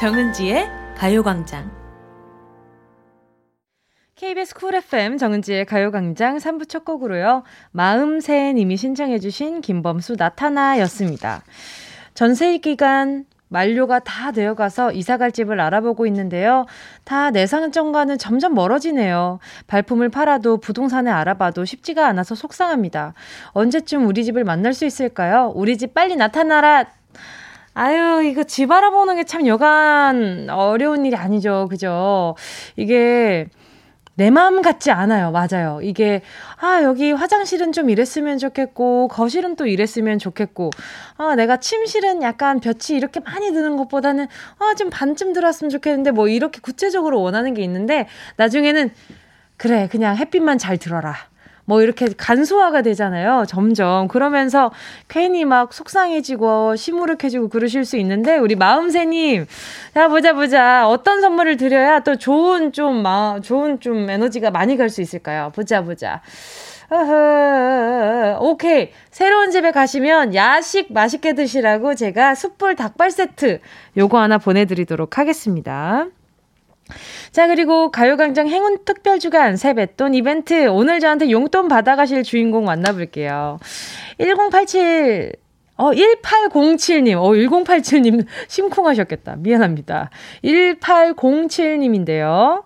정은지의 가요광장. KBS 쿨 FM 정은지의 가요광장 3부 첫 곡으로요. 마음새님이 신청해주신 김범수 나타나였습니다. 전세 기간 만료가 다 되어가서 이사갈 집을 알아보고 있는데요. 다 내상정과는 점점 멀어지네요. 발품을 팔아도 부동산에 알아봐도 쉽지가 않아서 속상합니다. 언제쯤 우리 집을 만날 수 있을까요? 우리 집 빨리 나타나라! 아유, 이거 집 알아보는 게 참 여간 어려운 일이 아니죠. 그죠? 이게 내 마음 같지 않아요. 맞아요. 이게, 아, 여기 화장실은 좀 이랬으면 좋겠고, 거실은 또 이랬으면 좋겠고, 아, 내가 침실은 약간 볕이 이렇게 많이 드는 것보다는, 아, 좀 반쯤 들었으면 좋겠는데, 뭐 이렇게 구체적으로 원하는 게 있는데, 나중에는, 그래, 그냥 햇빛만 잘 들어라. 뭐 이렇게 간소화가 되잖아요. 점점. 그러면서 괜히 막 속상해지고 시무룩해지고 그러실 수 있는데 우리 마음새님, 자 보자 보자 어떤 선물을 드려야 또 좋은 좀 마, 좋은 좀 에너지가 많이 갈 수 있을까요? 보자 보자. 어허, 오케이. 새로운 집에 가시면 야식 맛있게 드시라고 제가 숯불 닭발 세트 요거 하나 보내드리도록 하겠습니다. 자, 그리고 가요광장 행운 특별주간 세뱃돈 이벤트. 오늘 저한테 용돈 받아가실 주인공 만나볼게요. 1087, 어, 1807님. 어, 1087님 심쿵하셨겠다. 미안합니다. 1807님인데요.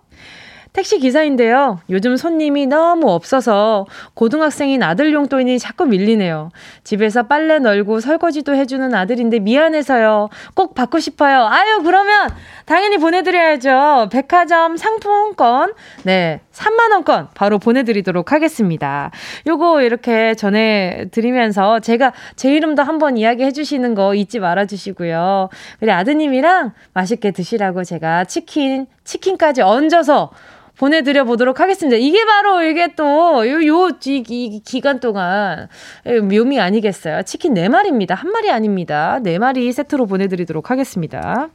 택시 기사인데요. 요즘 손님이 너무 없어서 고등학생인 아들 용돈이 자꾸 밀리네요. 집에서 빨래 널고 설거지도 해주는 아들인데 미안해서요. 꼭 받고 싶어요. 아유, 그러면 당연히 보내드려야죠. 백화점 상품권, 네, 3만원권 바로 보내드리도록 하겠습니다. 요거 이렇게 전해드리면서 제가 제 이름도 한번 이야기해 주시는 거 잊지 말아 주시고요. 그리 아드님이랑 맛있게 드시라고 제가 치킨, 치킨까지 얹어서 보내드려 보도록 하겠습니다. 이게 바로 이게 또, 요, 요, 이, 이 기간 동안 묘미 아니겠어요? 치킨 4마리입니다. 한 마리 아닙니다. 4마리 세트로 보내드리도록 하겠습니다.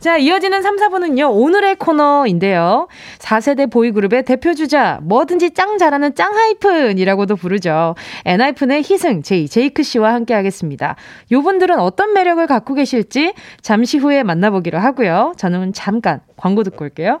자, 이어지는 3, 4분은요, 오늘의 코너인데요. 4세대 보이그룹의 대표주자, 뭐든지 짱 잘하는 짱하이픈이라고도 부르죠. 엔하이픈의 희승, 제이, 제이크 씨와 함께 하겠습니다. 요 분들은 어떤 매력을 갖고 계실지 잠시 후에 만나보기로 하고요. 저는 잠깐 광고 듣고 올게요.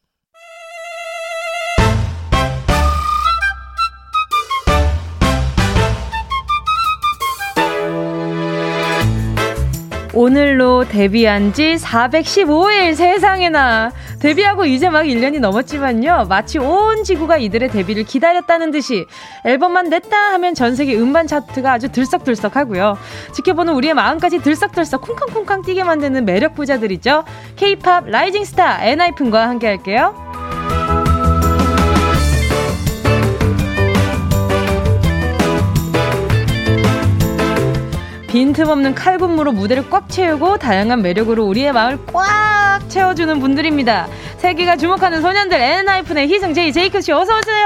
오늘로 데뷔한 지 415일 세상에나 데뷔하고 이제 막 1년이 넘었지만요. 마치 온 지구가 이들의 데뷔를 기다렸다는 듯이 앨범만 냈다 하면 전 세계 음반 차트가 아주 들썩들썩하고요. 지켜보는 우리의 마음까지 들썩들썩 쿵쾅쿵쾅 뛰게 만드는 매력 부자들이죠. K-팝 rising star 엔하이픈과 함께 할게요. 빈틈없는 칼군무로 무대를 꽉 채우고 다양한 매력으로 우리의 마음을 꽉 채워주는 분들입니다. 세계가 주목하는 소년들 엔하이픈의 희승 제이 제이크 씨 어서 오세요.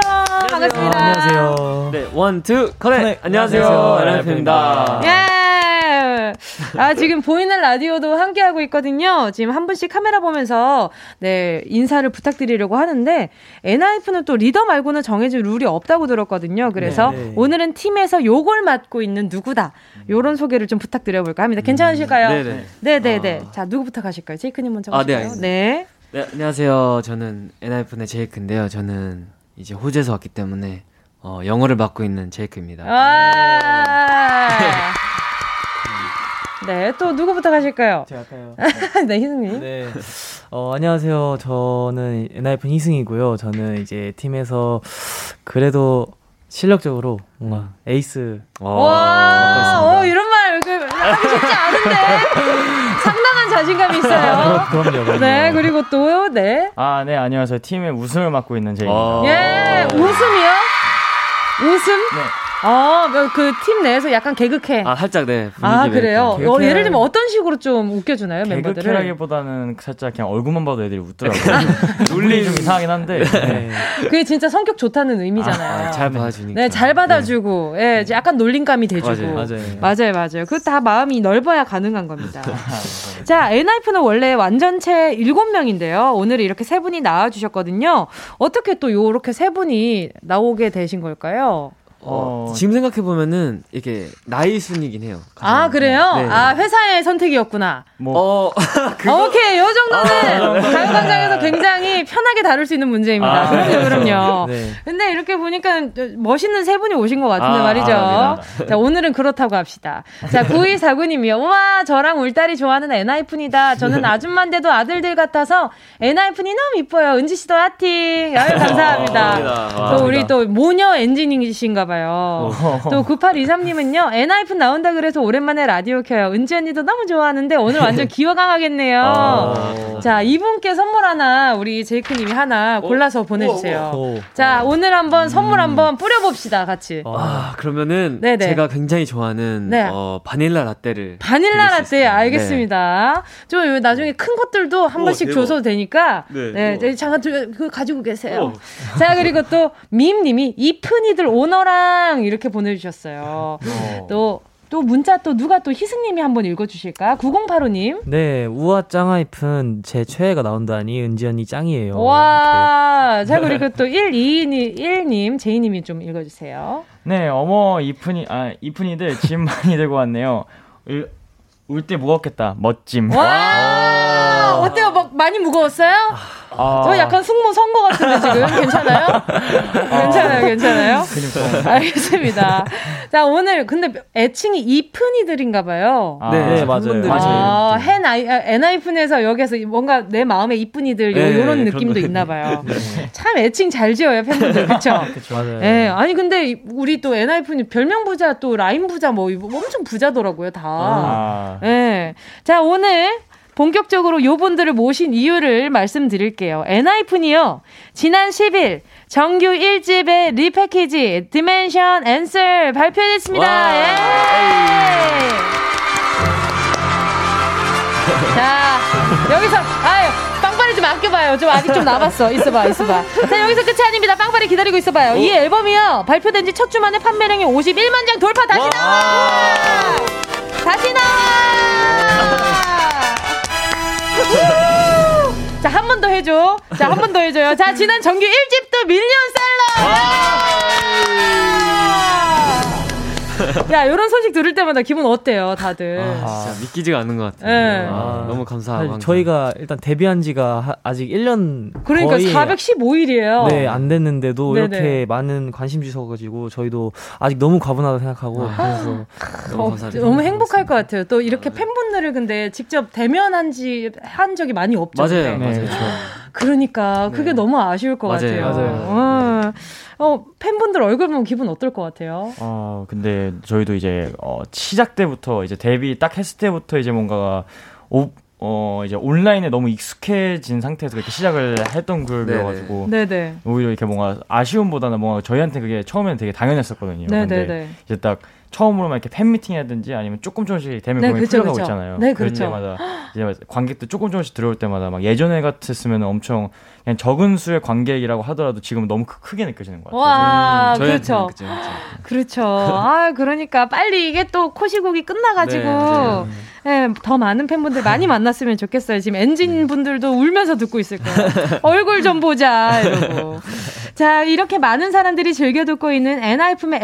반갑습니다. 안녕하세요. 네, one, two, connect. 안녕하세요. 엔하이픈입니다. 예. 아, 지금 보이는 라디오도 함께하고 있거든요. 지금 한 분씩 카메라 보면서, 네, 인사를 부탁드리려고 하는데, 엔하이픈은 또 리더 말고는 정해진 룰이 없다고 들었거든요. 그래서 네, 네. 오늘은 팀에서 요걸 맡고 있는 누구다. 요런 소개를 좀 부탁드려볼까 합니다. 괜찮으실까요? 음, 네네. 네네네. 아. 자, 누구부터 가실까요? 제이크님 먼저 가실까요? 아, 네, 네. 네, 안녕하세요. 저는 엔하이픈의 제이크인데요. 저는 이제 호주에서 왔기 때문에 어, 영어를 맡고 있는 제이크입니다. 네, 또 누구부터 가실까요? 제가 할까요? 네, 희승님. 네. 어, 안녕하세요. 저는 엔하이픈 희승이고요. 저는 이제 팀에서 그래도 실력적으로 뭔가 에이스 와, 어, 이런 말 그, 하기 쉽지 않은데 상당한 자신감이 있어요. 아, 그럼, 그럼요, 네, 그리고 또 네. 아, 네, 안녕하세요. 팀의 웃음을 맡고 있는 제이입니다. 예, 웃음이요? 웃음? 네. 아, 뭐 그팀 내에서 약간 개그캐. 아, 살짝 네. 아, 그래요? 어, 예를 들면 어떤 식으로 좀 웃겨주나요, 멤버들을? 개그캐라기보다는 살짝 그냥 얼굴만 봐도 애들이 웃더라고요. 논리 좀 이상하긴 한데. 네. 그게 진짜 성격 좋다는 의미잖아요. 아, 잘 받아주니까. 네, 잘 받아주고, 네. 예, 약간 놀림감이 돼주고. 맞아요, 맞아요. 맞아요, 맞아요. 그 다 마음이 넓어야 가능한 겁니다. 자, 엔하이프는 원래 완전체 7명인데요. 오늘 이렇게 세 분이 나와주셨거든요. 어떻게 또 요렇게 세 분이 나오게 되신 걸까요? 어, 지금 생각해 보면은 이게 나이 순이긴 해요. 아 그래요? 네. 아 회사의 선택이었구나. 뭐 어, 어 오케이 요 정도는 아, 가요광장에서 굉장히 편하게 다룰 수 있는 문제입니다. 아, 그럼요, 그럼요. 네. 근데 이렇게 보니까 멋있는 세 분이 오신 것 같은데 아, 말이죠. 아, 자 오늘은 그렇다고 합시다. 자 9249님이요. 우와 저랑 울딸이 좋아하는 엔하이픈이다. 저는 아줌마인데도 아들들 같아서 엔하이픈이 너무 이뻐요. 은지 씨도 화팅. 아유 감사합니다. 또 우리 또 모녀 엔진이신가 봐요. 봐요. 또 9823님은요, 엔하이픈 나온다 그래서 오랜만에 라디오 켜요. 은지 언니도 너무 좋아하는데 오늘 완전 귀호강하겠네요. 아. 자, 이분께 선물 하나, 우리 제이크님이 하나 골라서 어? 보내주세요. 오, 오. 자, 오늘 한번 선물 음. 한번 뿌려봅시다, 같이. 아, 그러면은 네네. 제가 굉장히 좋아하는 네. 어, 바닐라 라떼를. 바닐라 라떼, 알겠습니다. 네. 좀 나중에 큰 것들도 한 오, 번씩 대박. 줘도 되니까. 네. 네 잠깐 그 가지고 계세요. 자, 그리고 또 밈님이 이쁜이들 오너라 짱 이렇게 보내주셨어요. 어. 또. 또 문자 또 누가 또 희승님이 한번 읽어주실까? 9085님. 네, 우아 짱아이픈 제 최애가 나온다니 은지 언니 짱이에요. 와, 자 그리고 또 122님, 1님, 제이님이 좀 읽어주세요. 네, 어머 이쁜이 아 이쁜이들 짐 많이 들고 왔네요. 울 때 무겁겠다. 멋짐. 와, 어때요? 막 많이 무거웠어요? 아. 저 약간 승무 선거 같은데 지금 괜찮아요? 괜찮아요, 괜찮아요. 그러니까. 알겠습니다. 자 오늘 근데 애칭이 이쁜이들인가 봐요. 아, 네, 네 맞아요. 아, 헨 아이 엔아이픈에서 여기서 뭔가 내 마음에 이쁜이들 네, 요런 느낌도 있나 봐요. 네. 참 애칭 잘 지어요 팬분들 그렇죠? 맞아요. 네, 아니 근데 우리 또 엔하이픈이 별명 부자 또 라인 부자 뭐 엄청 부자더라고요 다. 아. 네. 자 오늘 본격적으로 요 분들을 모신 이유를 말씀드릴게요. 엔하이픈이요. 지난 10일 정규 1집의 repackage Dimension Answer 발표됐습니다. 예! 자, 여기서 아유 빵빠리 좀 아껴봐요. 좀 아직 좀 남았어. 있어봐, 있어봐. 자, 여기서 끝이 아닙니다. 빵빠리 기다리고 있어봐요. 오. 이 앨범이요. 발표된 지 첫 주 만에 판매량이 51만 장 돌파. 다시 나와! 다시 나와! 자, 한 번 더 해줘. 자, 한 번 더 해줘요. 자, 지난 정규 1집도 밀리언 셀러! 야, 이런 소식 들을 때마다 기분 어때요, 다들? 아, 진짜 믿기지가 않는 것 같아요. 네. 아, 너무 감사하고. 저희가 일단 데뷔한 지가 아직 1년. 그러니까 415일이에요. 네, 안 됐는데도 네네. 이렇게 많은 관심 주셔가지고 저희도 아직 너무 과분하다고 생각하고 아. 그래서 너무, 어, 너무 행복할 것 같아요. 또 이렇게 팬분들을 근데 직접 대면한 지, 한 적이 많이 없죠. 맞아요. 네. 맞아요. 그러니까 그게 네. 너무 아쉬울 것 맞아요. 같아요. 맞아요. 어. 어, 팬분들 얼굴 보면 기분 어떨 것 같아요? 어, 근데 저희도 이제 어, 시작 때부터 이제 데뷔 딱 했을 때부터 이제 뭔가 오, 어 이제 온라인에 너무 익숙해진 상태에서 그렇게 시작을 했던 그룹이어가지고 네네. 오히려 이렇게 뭔가 아쉬움보다는 뭔가 저희한테 그게 처음에는 되게 당연했었거든요. 네네네. 근데 이제 딱 처음으로만 이렇게 팬 미팅이라든지 아니면 조금 조금씩 대면 네, 공연이 풀려가고 있잖아요. 네, 그렇죠. 때마다 이제 관객도 조금 조금씩 들어올 때마다 막 예전에 같았으면 엄청 그냥 적은 수의 관객이라고 하더라도 지금 너무 크, 게 느껴지는 것 같아요. 와, 음, 그렇죠. 그렇죠. 그렇죠. 아, 그러니까 빨리 이게 또 코시국이 끝나가지고 네, 네, 더 많은 팬분들 많이 만났으면 좋겠어요. 지금 엔진 분들도 울면서 듣고 있을 거예요. 얼굴 좀 보자 이러고. 자, 이렇게 많은 사람들이 즐겨 듣고 있는 엔하이픈의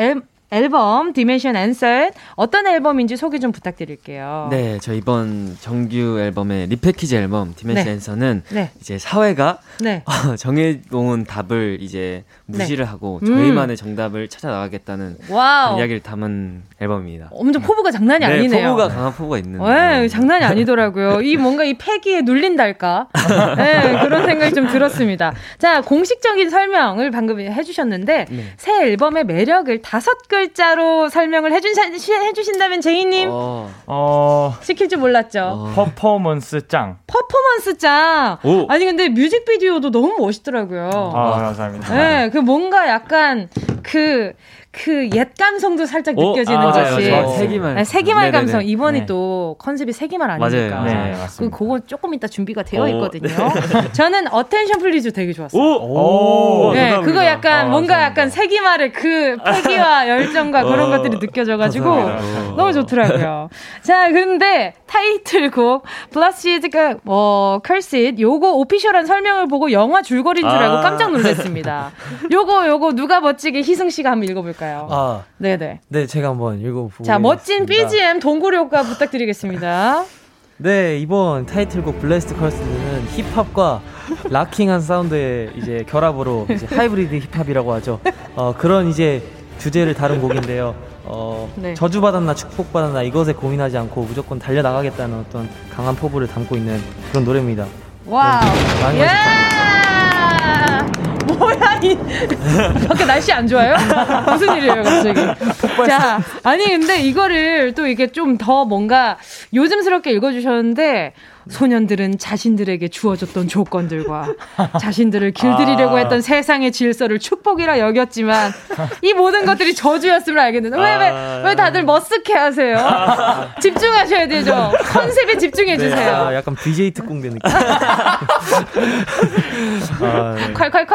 앨범 Dimension Answer 어떤 앨범인지 소개 좀 부탁드릴게요. 네, 저 이번 정규 앨범의 repackage 앨범 Dimension 네. Answer는 네. 이제 사회가 네. 어, 정해놓은 답을 이제 무시를 네. 하고 저희만의 음. 정답을 찾아 나가겠다는 이야기를 담은 앨범입니다. 엄청 포부가 장난이 네, 아니네요. 포부가 강한 포부가 있는. 네, 장난이 아니더라고요. 이 뭔가 이 패기에 눌린달까. 네, 그런 생각이 좀 들었습니다. 자, 공식적인 설명을 방금 해주셨는데 네. 새 앨범의 매력을 다섯 글자로 설명을 해준, 해주신다면 제이님 어... 어... 시킬 줄 몰랐죠. 어... 퍼포먼스 짱. 퍼포먼스 짱. 오. 아니 근데 뮤직비디오도 너무 멋있더라고요. 아 감사합니다. 네, 그 뭔가 약간 그그 옛 감성도 살짝 오, 느껴지는 아, 것이 맞아요. 세기말 네, 세기말 네네네. 감성 이번이 네. 또 컨셉이 세기말 아닙니까? 맞아요. 네, 그 그거 조금 이따 준비가 되어 있거든요. 저는 Attention Please 되게 좋았어요. 오, 오 네, 그거 약간 아, 뭔가 감사합니다. 약간 세기말의 그 패기와 열정과 그런 것들이 느껴져가지고 너무 좋더라고요. 자, 근데 타이틀곡 Blessed가 뭐 Cursed 요거 official한 설명을 보고 영화 줄거리인 줄 알고 아. 깜짝 놀랐습니다. 요거 요거 누가 멋지게 희승 씨가 한번 읽어볼까요? 있을까요? 아, 네네. 네, 제가 한번 읽어보고. 자, 멋진 BGM 동굴 효과 부탁드리겠습니다. 네, 이번 타이틀곡 Blessed Cursed는 힙합과 rocking한 사운드의 이제 결합으로 이제 하이브리드 힙합이라고 하죠. 어, 그런 이제 주제를 다룬 곡인데요. 어, 네. 저주받았나 축복받았나 이것에 고민하지 않고 무조건 달려나가겠다는 어떤 강한 포부를 담고 있는 그런 노래입니다. 와우. 네, 예! 뭐야 이 밖에 날씨 안 좋아요? 무슨 일이에요 갑자기? 자 아니 근데 이거를 또 이게 좀 더 뭔가 요즘스럽게 읽어주셨는데 소년들은 자신들에게 주어졌던 조건들과 자신들을 길들이려고 아. 했던 세상의 질서를 축복이라 여겼지만 이 모든 것들이 저주였음을 알겠는데 왜 왜왜왜 다들 머쓱해 하세요? 아. 집중하셔야 되죠. 컨셉에 집중해 주세요. 네, 아, 약간 BJ 특공대 느낌. 아, 네. 콸콸콸?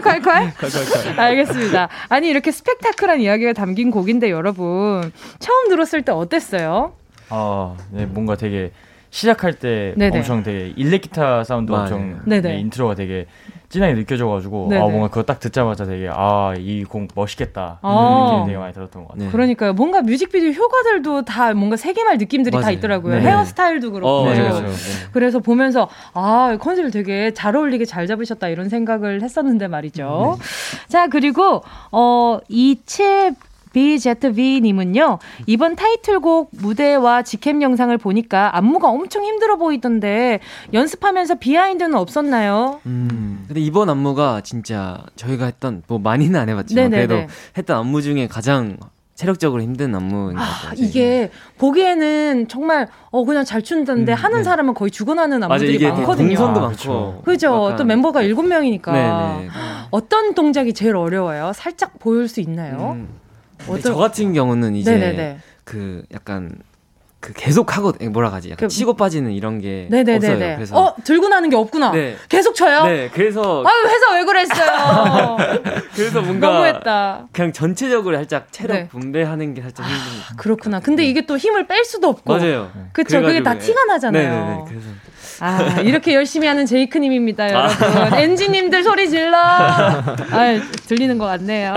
콸콸콸? 알겠습니다. 아니 이렇게 스펙타클한 이야기가 담긴 곡인데 여러분 처음 들었을 때 어땠어요? 아, 네, 뭔가 되게 시작할 때 네네. 엄청 되게 일렉 기타 사운드 아, 엄청 네, 인트로가 되게 진하게 느껴져가지고 아 뭔가 그거 딱 듣자마자 되게 아 이 곡 멋있겠다 이런 아~ 느낌이 되게 많이 들었던 것 같아요. 네. 그러니까요. 뭔가 뮤직비디오 효과들도 다 뭔가 세기말 느낌들이 맞아요. 다 있더라고요. 네. 헤어스타일도 그렇고. 어, 맞아요. 맞아요. 네. 그래서 보면서 아 컨셉을 되게 잘 어울리게 잘 잡으셨다 이런 생각을 했었는데 말이죠. 네. 자 그리고 어 이채 BZV님은요, 이번 타이틀곡 무대와 직캠 영상을 보니까 안무가 엄청 힘들어 보이던데, 연습하면서 비하인드는 없었나요? 음, 근데 이번 안무가 진짜 저희가 했던, 뭐 많이는 안 해봤지만, 네네네. 그래도 했던 안무 중에 가장 체력적으로 힘든 안무인 것 아, 같아요. 아, 이게 보기에는 정말 어 그냥 잘 춘다는데 음, 하는 네. 사람은 거의 죽어나는 안무들이 맞아, 많거든요. 동선도 많고. 그죠. 또 멤버가 일곱 명이니까 네네. 어떤 동작이 제일 어려워요? 살짝 보일 수 있나요? 음. 어떤... 저 같은 경우는 이제 네네네. 그 약간 그 계속 하고 뭐라 하지 약간 그, 치고 빠지는 이런 게 네네네네. 없어요. 그래서 어 들고 나는 게 없구나. 네. 계속 쳐요. 네, 그래서 아 회사 왜 그랬어요. 그래서 뭔가 너무했다. 그냥 전체적으로 살짝 체력 네. 분배하는 게 살짝 힘든. 아, 그렇구나. 근데 이게 또 힘을 뺄 수도 없고. 맞아요. 그쵸. 그게 다 티가 나잖아요. 네네네. 그래서 아, 이렇게 열심히 하는 제이크님입니다, 여러분. 엔지님들 소리 질러! 아, 들리는 것 같네요.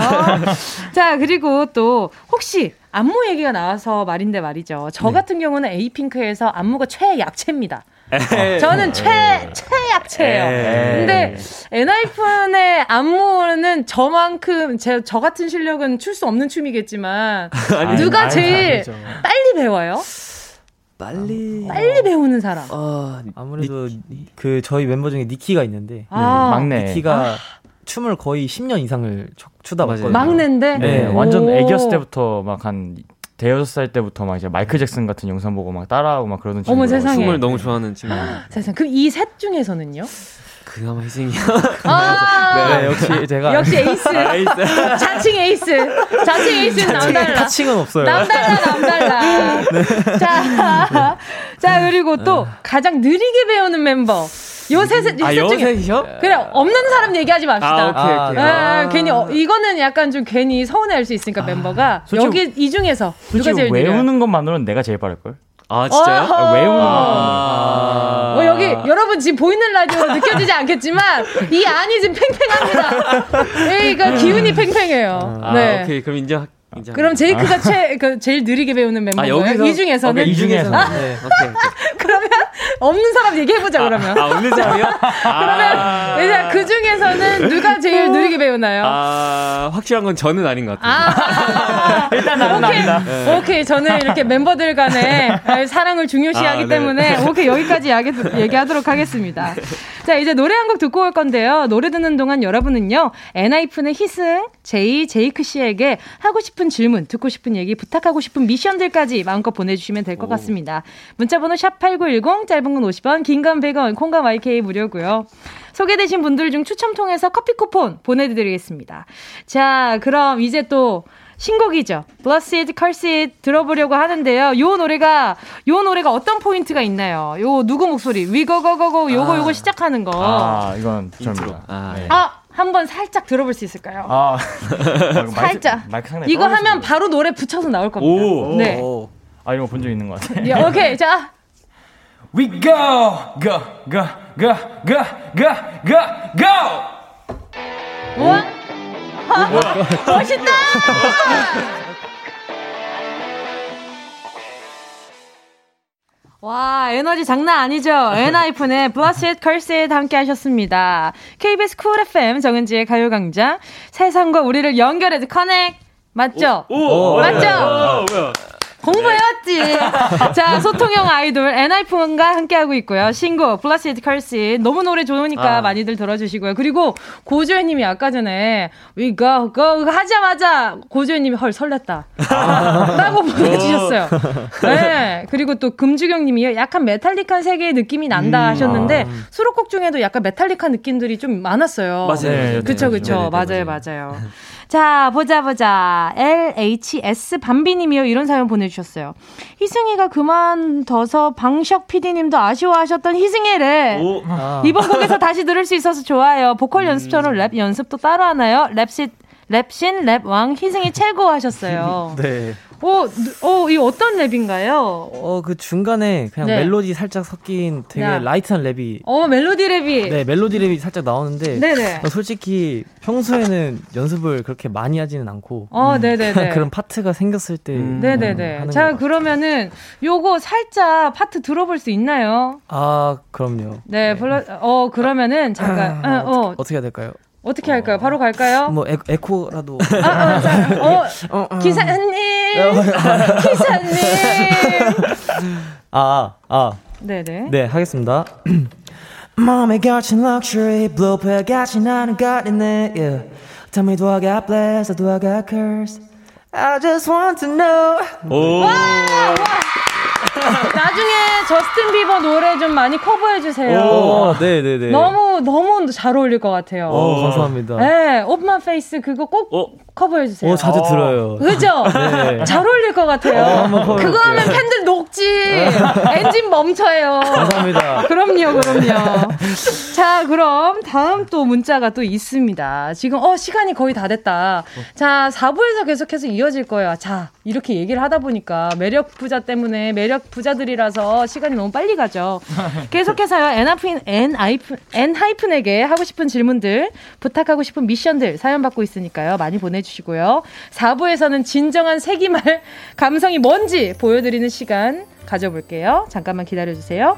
자, 그리고 또, 혹시 안무 얘기가 나와서 말인데 말이죠. 저 네. 같은 경우는 에이핑크에서 안무가 최약체입니다. 저는 최, 최약체예요. 근데 엔하이픈의 안무는 저만큼 제, 저 같은 실력은 출 수 없는 춤이겠지만 아니, 누가 제일 아니, 빨리 배워요? 빨리 빨리 배우는 사람. 어, 아무래도 니, 그 저희 멤버 중에 니키가 있는데 아. 막내 니키가 아. 춤을 거의 10년 이상을 추다 봤거든요. 막내인데 네, 네. 완전 애기였을 때부터 막 한 대여섯 살 때부터 막 이제 마이클 잭슨 같은 영상 보고 막 따라하고 막 그러는 친구. 어머 세상에. 춤을 너무 좋아하는 친구. 세상. 그럼 이 셋 중에서는요? 그나마 희승이요. 아~ 네, 역시 제가 역시 에이스. 아, 에이스. 자칭 에이스. 자칭 에이스는 남달라. 자칭은 없어요. 남달라 남달라. 네. 자, 자 그리고 또 아. 가장 느리게 배우는 멤버. 요셋 아, 요셋이요? 그래 없는 사람 얘기하지 맙시다. 아, 오케이, 오케이. 아, 아. 괜히 어, 이거는 약간 좀 괜히 서운해할 수 있으니까 아, 멤버가 여기 이 중에서 누가 제일 외우는 느려요? 것만으로는 내가 제일 빠를 걸. 아 진짜요? 아, 외우는 아~ 어, 여기 여러분 지금 보이는 라디오로 느껴지지 않겠지만 이 안이 지금 팽팽합니다. 여기가 기운이 팽팽해요. 아, 네. 오케이 그럼 인정. 인정. 그럼 제이크가 아. 최, 그 제일 느리게 배우는 멤버예요. 아, 이 중에서는 오케이, 이 중에서. 아, 네. 오케이, 오케이. 그러면 없는 사람 얘기해 보자 그러면. 아, 아 없는 사람이요? 그러면 아. 이제 그 중에서는 누가 제일 느리게 배우나요? 아 확실한 건 저는 아닌 것 같아요. 아, 오케이. 네. 오케이 저는 이렇게 멤버들 간에 사랑을 중요시하기 아, 네. 때문에 오케이 여기까지 얘기, 얘기하도록 하겠습니다. 자 이제 노래 한 곡 듣고 올 건데요. 노래 듣는 동안 여러분은요 엔하이픈의 희승, 제이, 제이크 씨에게 하고 싶은 질문, 듣고 싶은 얘기, 부탁하고 싶은 미션들까지 마음껏 보내주시면 될 것 같습니다. 문자번호 샵 #8910 짧은 건 50원, 긴 건 100원, 콩감 YK 무료고요. 소개되신 분들 중 추첨 통해서 커피 쿠폰 보내드리겠습니다. 자, 그럼 이제 또 신곡이죠. Blessed, Cursed 들어보려고 하는데요. 요 노래가 요 노래가 어떤 포인트가 있나요? 요 누구 목소리? 위거거거고 요거 아. 요거 시작하는 거. 아, 이건 저입니다. 아, 네. 아 한번 살짝 들어볼 수 있을까요? 아, 살짝. 마이크, 마이크 이거 하면 바로 노래 붙여서 나올 겁니다. 오. 네. 아 이거 본 적 있는 것 같아. 네, 오케이 자. We go, go, go, go, go, go, go, go. 멋있다! 와, 에너지 장난 아니죠? 엔하이픈의 Blessed Cursed 함께 하셨습니다. KBS 쿨 FM 정은지의 가요광장. 세상과 우리를 연결해서 connect. 맞죠? 오, 오, 맞죠? 오, 공부해왔지. 자, 소통형 아이돌 엔하이픈과 함께하고 있고요. 신곡 Blessed Cursed 너무 노래 좋으니까 아. 많이들 들어주시고요. 그리고 고주현님이 아까 전에 We go go 하자마자 고주현님이 헐 설렜다. 아. 라고 보내주셨어요. 네. 그리고 또 금주경님이 약간 메탈릭한 세계의 느낌이 난다 음. 하셨는데 아. 수록곡 중에도 약간 메탈릭한 느낌들이 좀 많았어요. 맞아요. 네, 그쵸 그쵸. 맞아요 맞아요. 자, 보자, 보자. LHS 밤비님이요. 이런 사연 보내주셨어요. 희승이가 그만둬서 방석 PD님도 아쉬워하셨던 희승이를 아. 이번 곡에서 다시 들을 수 있어서 좋아요. 보컬 음. 연습처럼 랩 연습도 따로 하나요? 랩신, 랩신, 랩왕, 희승이 최고 하셨어요. 네. 어, 어, 이 어떤 랩인가요? 어, 그 중간에 그냥 네. 멜로디 살짝 섞인 되게 야. light한 랩이. 어, 멜로디 랩이. 네, 멜로디 랩이 살짝 나오는데. 네네. 어, 솔직히 평소에는 연습을 그렇게 많이 하지는 않고. 어, 네네네. 그런 파트가 생겼을 때. 음. 네네네. 자, 그러면은 요거 살짝 파트 들어볼 수 있나요? 아, 그럼요. 네, 불러, 어, 그러면는 잠깐. 아, 어, 어떻게 해야 될까요? 어떻게 할까요? 바로 갈까요? 뭐 에, 에코라도. 아, 아, 자, 어, 어, 어, 기사님, 기사님. 아, 아. 네네. 네, 하겠습니다. Mommy got you luxury, got you 나는 got in it, yeah. Tell me do I got blessed or do I got cursed? I just want to know. 오. 와, 와. 나중에 저스틴 비버 노래 좀 많이 커버해 주세요. 네, 네, 네. 너무 너무 잘 어울릴 것 같아요. 오, 감사합니다. 네, Off My Face 그거 꼭 어? 커버해 주세요. 오, 자주 들어요. 그죠? 네. 잘 어울릴 것 같아요. 어, 그거 하면 팬들 녹지. 엔진 멈춰요. 감사합니다. 그럼요, 그럼요. 자, 그럼 다음 또 문자가 또 있습니다. 지금 어 시간이 거의 다 됐다. 자, 4부에서 계속해서 이어질 거예요. 자, 이렇게 얘기를 하다 보니까 매력 부자 때문에 매력 부자들이라서 시간이 너무 빨리 가죠. 계속해서요. 엔하이픈 엔하이픈 엔하이픈에게 하고 싶은 질문들, 부탁하고 싶은 미션들 사연 받고 있으니까요. 많이 보내 주시고요. 4부에서는 진정한 세기말 감성이 뭔지 보여 드리는 시간 가져볼게요. 잠깐만 기다려 주세요.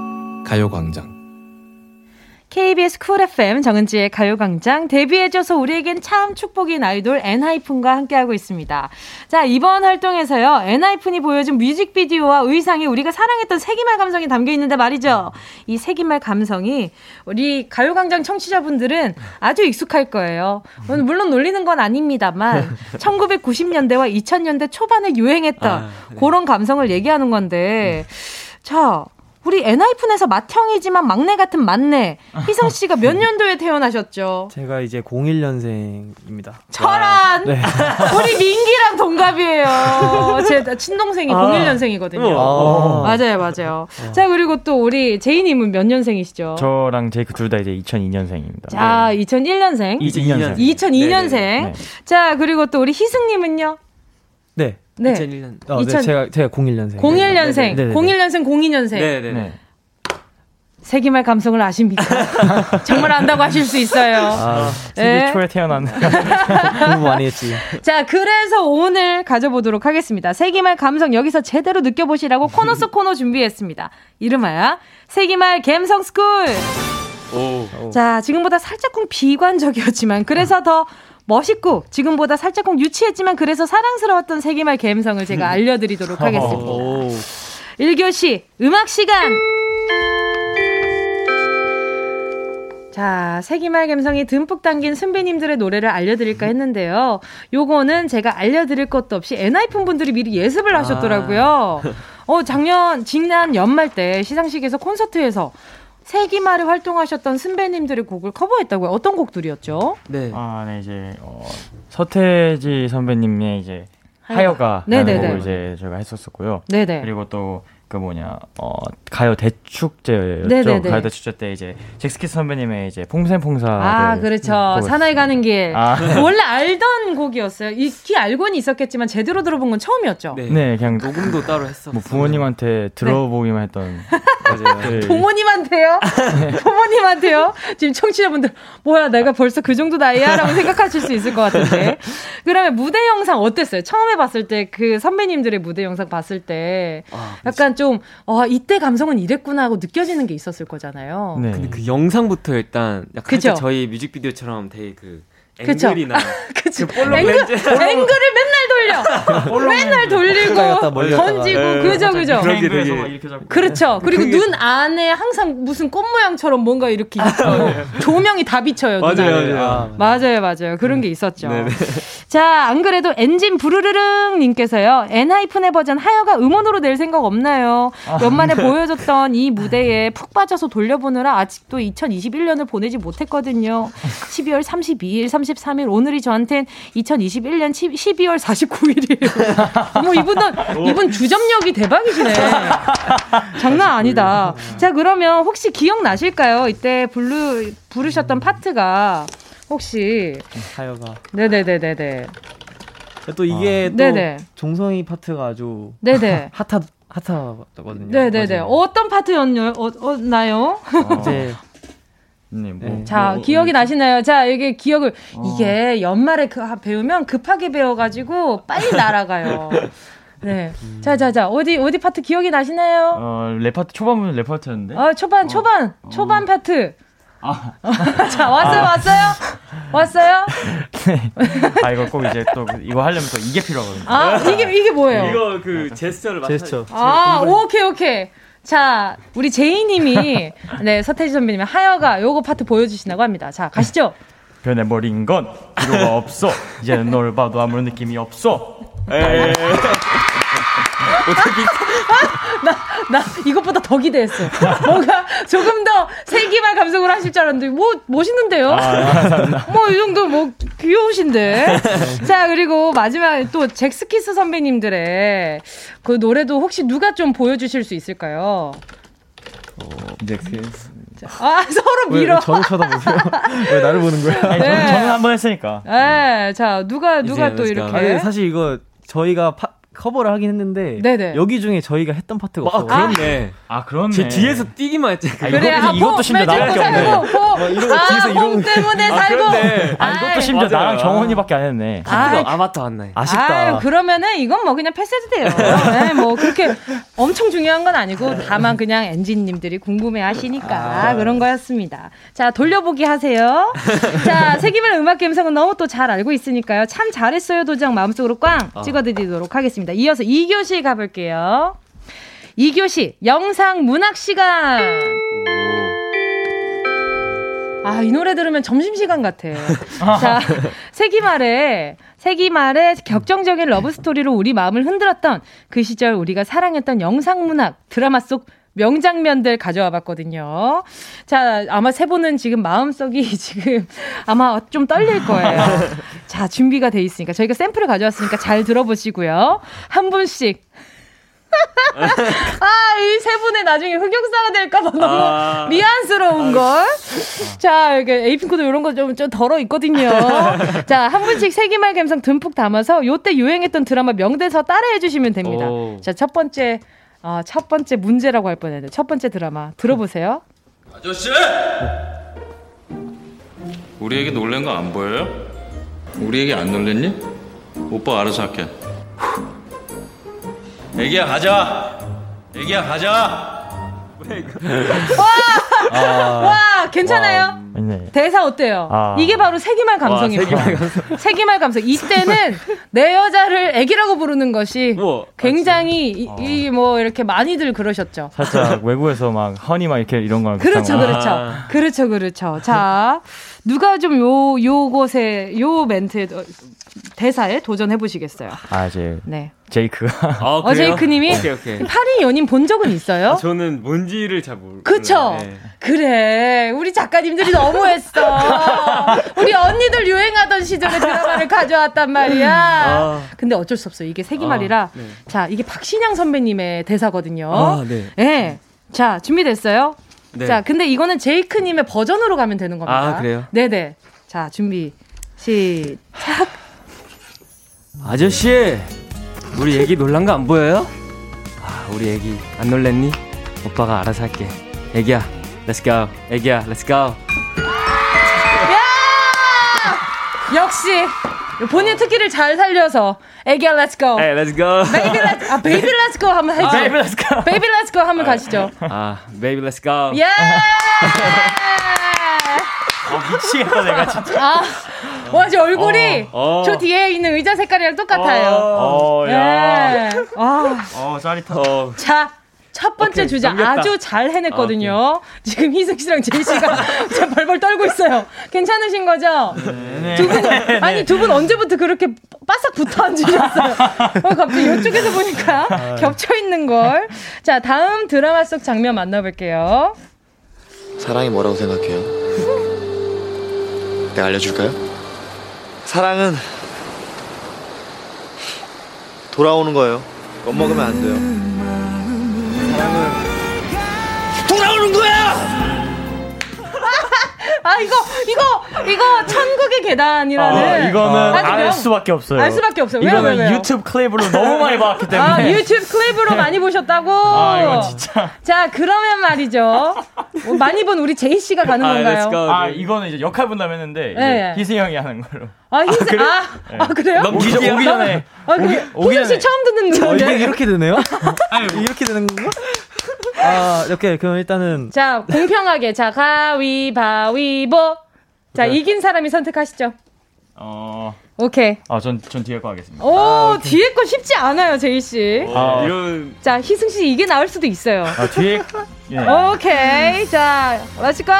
가요광장 KBS 쿨 FM 정은지의 가요광장 데뷔해줘서 우리에겐 참 축복인 아이돌 엔하이픈과 함께하고 있습니다. 자 이번 활동에서요 엔하이픈이 보여준 뮤직비디오와 의상에 우리가 사랑했던 세기말 감성이 담겨 있는데 말이죠. 이 세기말 감성이 우리 가요광장 청취자분들은 아주 익숙할 거예요. 물론 놀리는 건 아닙니다만 1990년대와 2000년대 초반에 유행했던 아, 네. 그런 감성을 얘기하는 건데 자. 우리 엔하이픈에서 맏형이지만 막내 같은 막내 희성 씨가 몇 년도에 태어나셨죠? 제가 이제 01년생입니다. 철한 네. 우리 민기랑 동갑이에요. 제 친동생이 아. 01년생이거든요. 아. 맞아요, 맞아요. 아. 자 그리고 또 우리 제이님은 몇 년생이시죠? 저랑 제이크 둘 다 이제 2002년생입니다. 자, 네. 2001년생. 2002년생. 2002년생. 네네. 자 그리고 또 우리 희승님은요? 네. 네. 2001년. 어, 2000... 네, 제가 제가 01년생. 01년생. 네네네. 01년생 02년생. 네, 네, 네. 세기말 감성을 아십니까? 정말 안다고 하실 수 있어요. 아, 세기 네. 초에 태어난 공부 많이 했지. 자, 그래서 오늘 가져보도록 하겠습니다. 세기말 감성 여기서 제대로 느껴보시라고 코너 속 코너 준비했습니다. 이름하여 세기말 갬성 스쿨. 오. 자, 지금보다 살짝쿵 비관적이었지만 그래서 더 멋있고 지금보다 살짝쿵 유치했지만 그래서 사랑스러웠던 세기말 감성을 제가 알려드리도록 하겠습니다. 1교시 음악 시간. 자, 세기말 감성이 듬뿍 담긴 선배님들의 노래를 알려드릴까 했는데요. 요거는 제가 알려드릴 것도 없이 엔하이픈 분들이 미리 예습을 하셨더라고요. 아. 어, 작년, 지난 연말 때 시상식에서 콘서트에서 세기말에 활동하셨던 선배님들의 곡을 커버했다고요. 어떤 곡들이었죠? 네. 아, 네, 이제, 어, 서태지 선배님의 이제, 하여가. 네네네. 이제 저희가 했었었고요. 네네. 그리고 또 그 뭐냐 어 가요 대축제였죠. 네네네. 가요 대축제 때 이제 잭스키스 선배님의 이제 퐁생퐁사 아 그렇죠 사나이 가는 길 아. 원래 알던 곡이었어요. 익히 알고는 있었겠지만 제대로 들어본 건 처음이었죠. 네, 네 그냥 녹음도 따로 했었어요. 뭐 부모님한테 들어보기만 했던 맞아요. 네. 부모님한테요? 부모님한테요? 지금 청취자분들 뭐야 내가 벌써 그 정도 나이야라고 생각하실 수 있을 것 같은데 그러면 무대 영상 어땠어요? 처음에 봤을 때 그 선배님들의 무대 영상 봤을 때 아, 약간 좀, 어, 이때 감성은 이랬구나 하고 느껴지는 게 있었을 거잖아요. 네. 근데 그 영상부터 일단 약간 그쵸? 저희 뮤직비디오처럼 되게 그 앵글이나. 그쵸. 그 앵글, 앵글을 맨날 돌려. 맨날 돌리고 던지고 네, 그죠 그죠? 그렇죠. 그리고 눈 안에 항상 무슨 꽃 모양처럼 뭔가 이렇게 있고 아, 조명이 다 비쳐요 맞아요 맞아요. 맞아요. 맞아요 그런 게 있었죠. 자 안 그래도 엔진 부르르릉 님께서요. 엔하이픈의 버전 하여가 음원으로 낼 생각 없나요? 아, 연말에 네. 보여줬던 이 무대에 푹 빠져서 돌려보느라 아직도 2021년을 보내지 못했거든요. 12월 32일 33일 오늘이 저한텐 2021년 12월 49일이에요. 어머 이분은 이분 주점력이 대박이시네. 장난 아니다. 자 그러면 혹시 기억 나실까요? 이때 부르 부르셨던 파트가 혹시 하여가 네네네네네. 또 이게 어. 또 네네. 종성이 파트가 아주 네네 핫하 핫하거든요. 네네네. 맞아요. 어떤 파트였나요? 어, 어, 이제 네, 뭐, 네. 자, 뭐, 기억이 나시나요? 자, 이게 기억을, 어. 이게 연말에 그, 배우면 급하게 배워가지고 빨리 날아가요. 네. 음. 자, 자, 자, 어디, 어디 파트 기억이 나시나요? 어, 랩파트, 초반부는 랩파트였는데? 어, 초반, 초반, 어. 초반 파트. 아. 자, 왔어요, 왔어요? 왔어요? 네. 아, 이거 꼭 이제 또, 이거 하려면 또 이게 필요하거든요. 아, 이게, 이게 뭐예요? 이거 그 제스처를 제스처. 아, 오케이, 오케이. 자, 우리 제이님이 네 서태지 선배님의 하여가 요거 파트 보여주신다고 합니다. 자, 가시죠. 변해버린 건 필요가 없어. 이제는 널 봐도 아무런 느낌이 없어. 에이. 어떻게 나, 나 이것보다 더 기대했어. 뭔가 조금 더 세기말 감성으로 하실 줄 알았는데, 뭐, 멋있는데요? 아, 뭐, 이 정도 뭐, 귀여우신데. 자, 그리고 마지막에 또 잭스키스 선배님들의 그 노래도 혹시 누가 좀 보여주실 수 있을까요? 어, 잭스키스. 아 서로 밀어. 왜, 저를 쳐다보세요? 왜 나를 보는 거야? 네. 저는, 저는 한번 했으니까. 네, 자 누가 누가 또 이렇게. 아니, 사실 이거 저희가 파, 커버를 하긴 했는데 네네. 여기 중에 저희가 했던 파트가 없어. 아, 그렇네. 아, 그렇네. 제 뒤에서 뛰기만 했지. 아, 그래, 이것도, 아, 이것도 심지어 나밖에 없네. 뭐 이런 거 아, 뒤에서 이런 때문에 아, 살고. 아, 이것도 심지어 맞아요. 나랑 정원이밖에 안 했네. 파트가 아마타 왔네. 아쉽다. 아유, 그러면은 이건 뭐 그냥 패스해도 돼요. 네, 뭐 그렇게 엄청 중요한 건 아니고 다만 그냥 엔진님들이 궁금해 하시니까 아. 그런 거였습니다. 자, 돌려보기 하세요. 자, 세기말 음악 감성은 너무 또 잘 알고 있으니까요. 참 잘했어요 도장 마음속으로 꽝 아. 찍어드리도록 하겠습니다. 이어서 2교시 가볼게요. 2교시 영상 문학 시간. 아, 이 노래 들으면 점심시간 같아. 자, 세기말에, 세기말에 격정적인 러브스토리로 우리 마음을 흔들었던 그 시절 우리가 사랑했던 영상문학, 드라마 속 명장면들 가져와 봤거든요. 자, 아마 세 분은 지금 마음속이 지금 아마 좀 떨릴 거예요. 자, 준비가 돼 있으니까 저희가 샘플을 가져왔으니까 잘 들어보시고요. 한 분씩 아, 이 세 분의 나중에 흑역사가 될까봐 너무 아~ 미안스러운 걸. 자, 이게 에이핑크도 이런 거 좀 좀 덜어 있거든요. 자, 한 분씩 세기말 감성 듬뿍 담아서 요때 유행했던 드라마 명대사 따라해 주시면 됩니다. 오. 자, 첫 번째 아, 첫 번째 문제라고 할 뻔했는데 첫 번째 드라마 들어보세요. 아저씨! 우리 애기 놀란 거 안 보여요? 우리 애기 안 놀랬니? 오빠 알아서 할게. 애기야 가자. 애기야 가자. 와, 아... 와, 괜찮아요? 와. 네. 대사 어때요? 아. 이게 바로 세기말 감성입니다. 세기말 감성. 세기말 감성. 이때는 내 여자를 애기라고 부르는 것이 뭐, 굉장히 아, 이뭐 이렇게 많이들 그러셨죠. 살짝 외국에서 막 허니 막 이렇게 이런 거 그렇죠, 그렇죠, 아. 그렇죠, 그렇죠. 자, 누가 좀 요 요곳에 요 멘트에 대사에 도전해 보시겠어요? 아 이제 네. 제이크가 아, 어, 제이크님이 오케이, 오케이. 파리 연인 본 적은 있어요? 아, 저는 뭔지를 잘 모르. 그쵸? 네. 그래 우리 작가님들이 너무했어. 우리 언니들 유행하던 시절의 드라마를 가져왔단 말이야. 아. 근데 어쩔 수 없어요. 이게 세기말이라. 아, 네. 자 이게 박신양 선배님의 대사거든요. 아, 네. 네. 자 준비됐어요? 네. 자 근데 이거는 제이크님의 버전으로 가면 되는 겁니다. 아 그래요? 네네. 자 준비 시작. 아저씨, 우리 애기 놀란 거 안 보여요? 아, 우리 애기 안 놀랬니? 오빠가 알아서 할게. 애기야, let's go. 애기야, let's go. 야! 역시 본인 특기를 잘 살려서 애기야 let's go. 네, Let's go. Baby let's 아 baby let's go 한번 해줘. Baby let's go. Baby let's go 한번 가시죠. 아, baby let's go. 예! 어, 미치겠다 내가 진짜. 아, 와, 저 얼굴이 어, 어. 저 뒤에 있는 의자 색깔이랑 똑같아요. 어, 어 야. 네. 아. 어, 짜릿하. 어. 자, 첫 번째 오케이, 주제 넘겼다. 아주 잘 해냈거든요. 아, 지금 희승 씨랑 제이 씨가 벌벌 떨고 있어요. 괜찮으신 거죠? 네. 두 분, 네. 아니, 두 분 언제부터 그렇게 바싹 붙어 앉으셨어요? 어, 갑자기 이쪽에서 보니까 아. 겹쳐 있는 걸. 자, 다음 드라마 속 장면 만나볼게요. 사랑이 뭐라고 생각해요? 내가 알려줄까요? 사랑은 돌아오는 거예요. 겁먹으면 안 돼요. 사랑은 돌아오는 거야! 아 이거 이거 이거 천국의 계단이라는 아, 이거는 알 수밖에 없어요. 알 수밖에 없어요. 왜요, 이거는 왜요? 유튜브 클립으로 너무 많이 봤기 때문에. 아 유튜브 클립으로 많이 보셨다고. 아 이거 진짜. 자 그러면 말이죠. 뭐 많이 본 우리 제이 씨가 가는 아, 건가요? 아 이거는 이제 역할 분담 했는데 네. 희승 형이 하는 걸로. 아 희승 아, 그래? 아, 네. 아 그래요? 오기, 전, 오기 전에. 아 그래. 희승 씨 처음 듣는 노래. 어, 이게 이렇게 되네요? 아니 이렇게 되는 건가? 아, 이렇게 그럼 일단은 자, 공평하게 자, 가위바위보. 자, 네. 이긴 사람이 선택하시죠. 어. 오케이. 아, 전, 전 뒤에 거 하겠습니다. 오, 아, 뒤에 거 쉽지 않아요, 제이씨. 아, 이런. 자, 희승씨, 이게 나올 수도 있어요. 아, 뒤에. 예. 오케이. 자, let's go!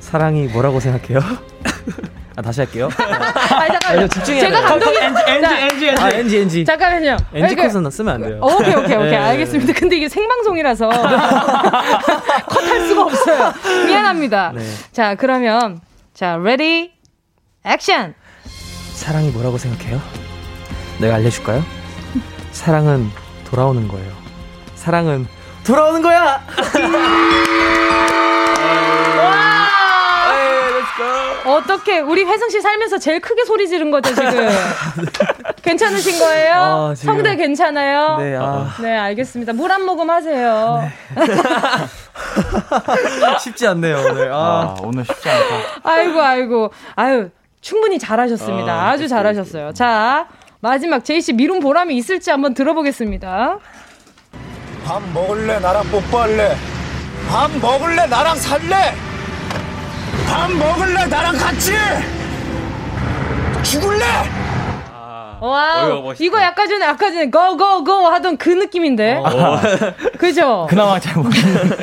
사랑이 뭐라고 생각해요? 아, 다시 할게요. 아니, 잠깐만요. 아, 집중해야 제가 감독이. NG, NG, NG. 아, NG, NG. 잠깐만요. NG 컷은 쓰면 안 돼요. 오케이, 오케이, 오케이. 네. 알겠습니다. 근데 이게 생방송이라서 컷 할 수가 없어요. 미안합니다. 네. 자, 그러면, 자, ready, action! 사랑이 뭐라고 생각해요? 내가 알려 줄까요? 사랑은 돌아오는 거예요. 사랑은 돌아오는 거야! 어떻게 우리 희승 씨 살면서 제일 크게 소리 지른 거죠 지금? 괜찮으신 거예요? 아. 성대 괜찮아요? 네, 아... 네 알겠습니다. 물 한 모금 하세요. 네. 쉽지 않네요 오늘. 아. 아, 오늘 쉽지 않다. 아이고 아이고 아유 충분히 잘하셨습니다. 아, 주 잘하셨어요. 자 마지막 제이 씨 미룬 보람이 있을지 한번 들어보겠습니다. 밥 먹을래 나랑 뽀뽀할래 밥 먹을래 나랑 살래 밥 먹을래 나랑 같이? 죽을래? 와 이거 약간 전에 아까 전에 고고고 하던 그 느낌인데? 어. 그죠? 그나마 잘 모르겠는데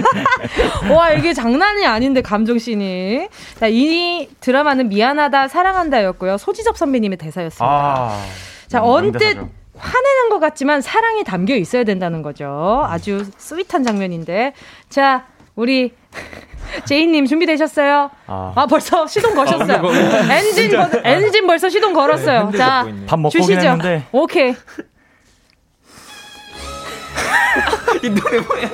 와 이게 장난이 아닌데 감정씬이. 자 이 드라마는 미안하다 사랑한다였고요. 소지섭 선배님의 대사였습니다. 아, 자 언뜻 화내는 것 같지만 사랑이 담겨 있어야 된다는 거죠. 아주 스윗한 장면인데. 자 우리 제이님 준비되셨어요? 아, 아 벌써 시동 거셨어요. 아, 엔진 버, 엔진 벌써 시동 걸었어요. 네, 자, 밥 먹고 주시죠. 했는데. 오케이. 이 노래 뭐야?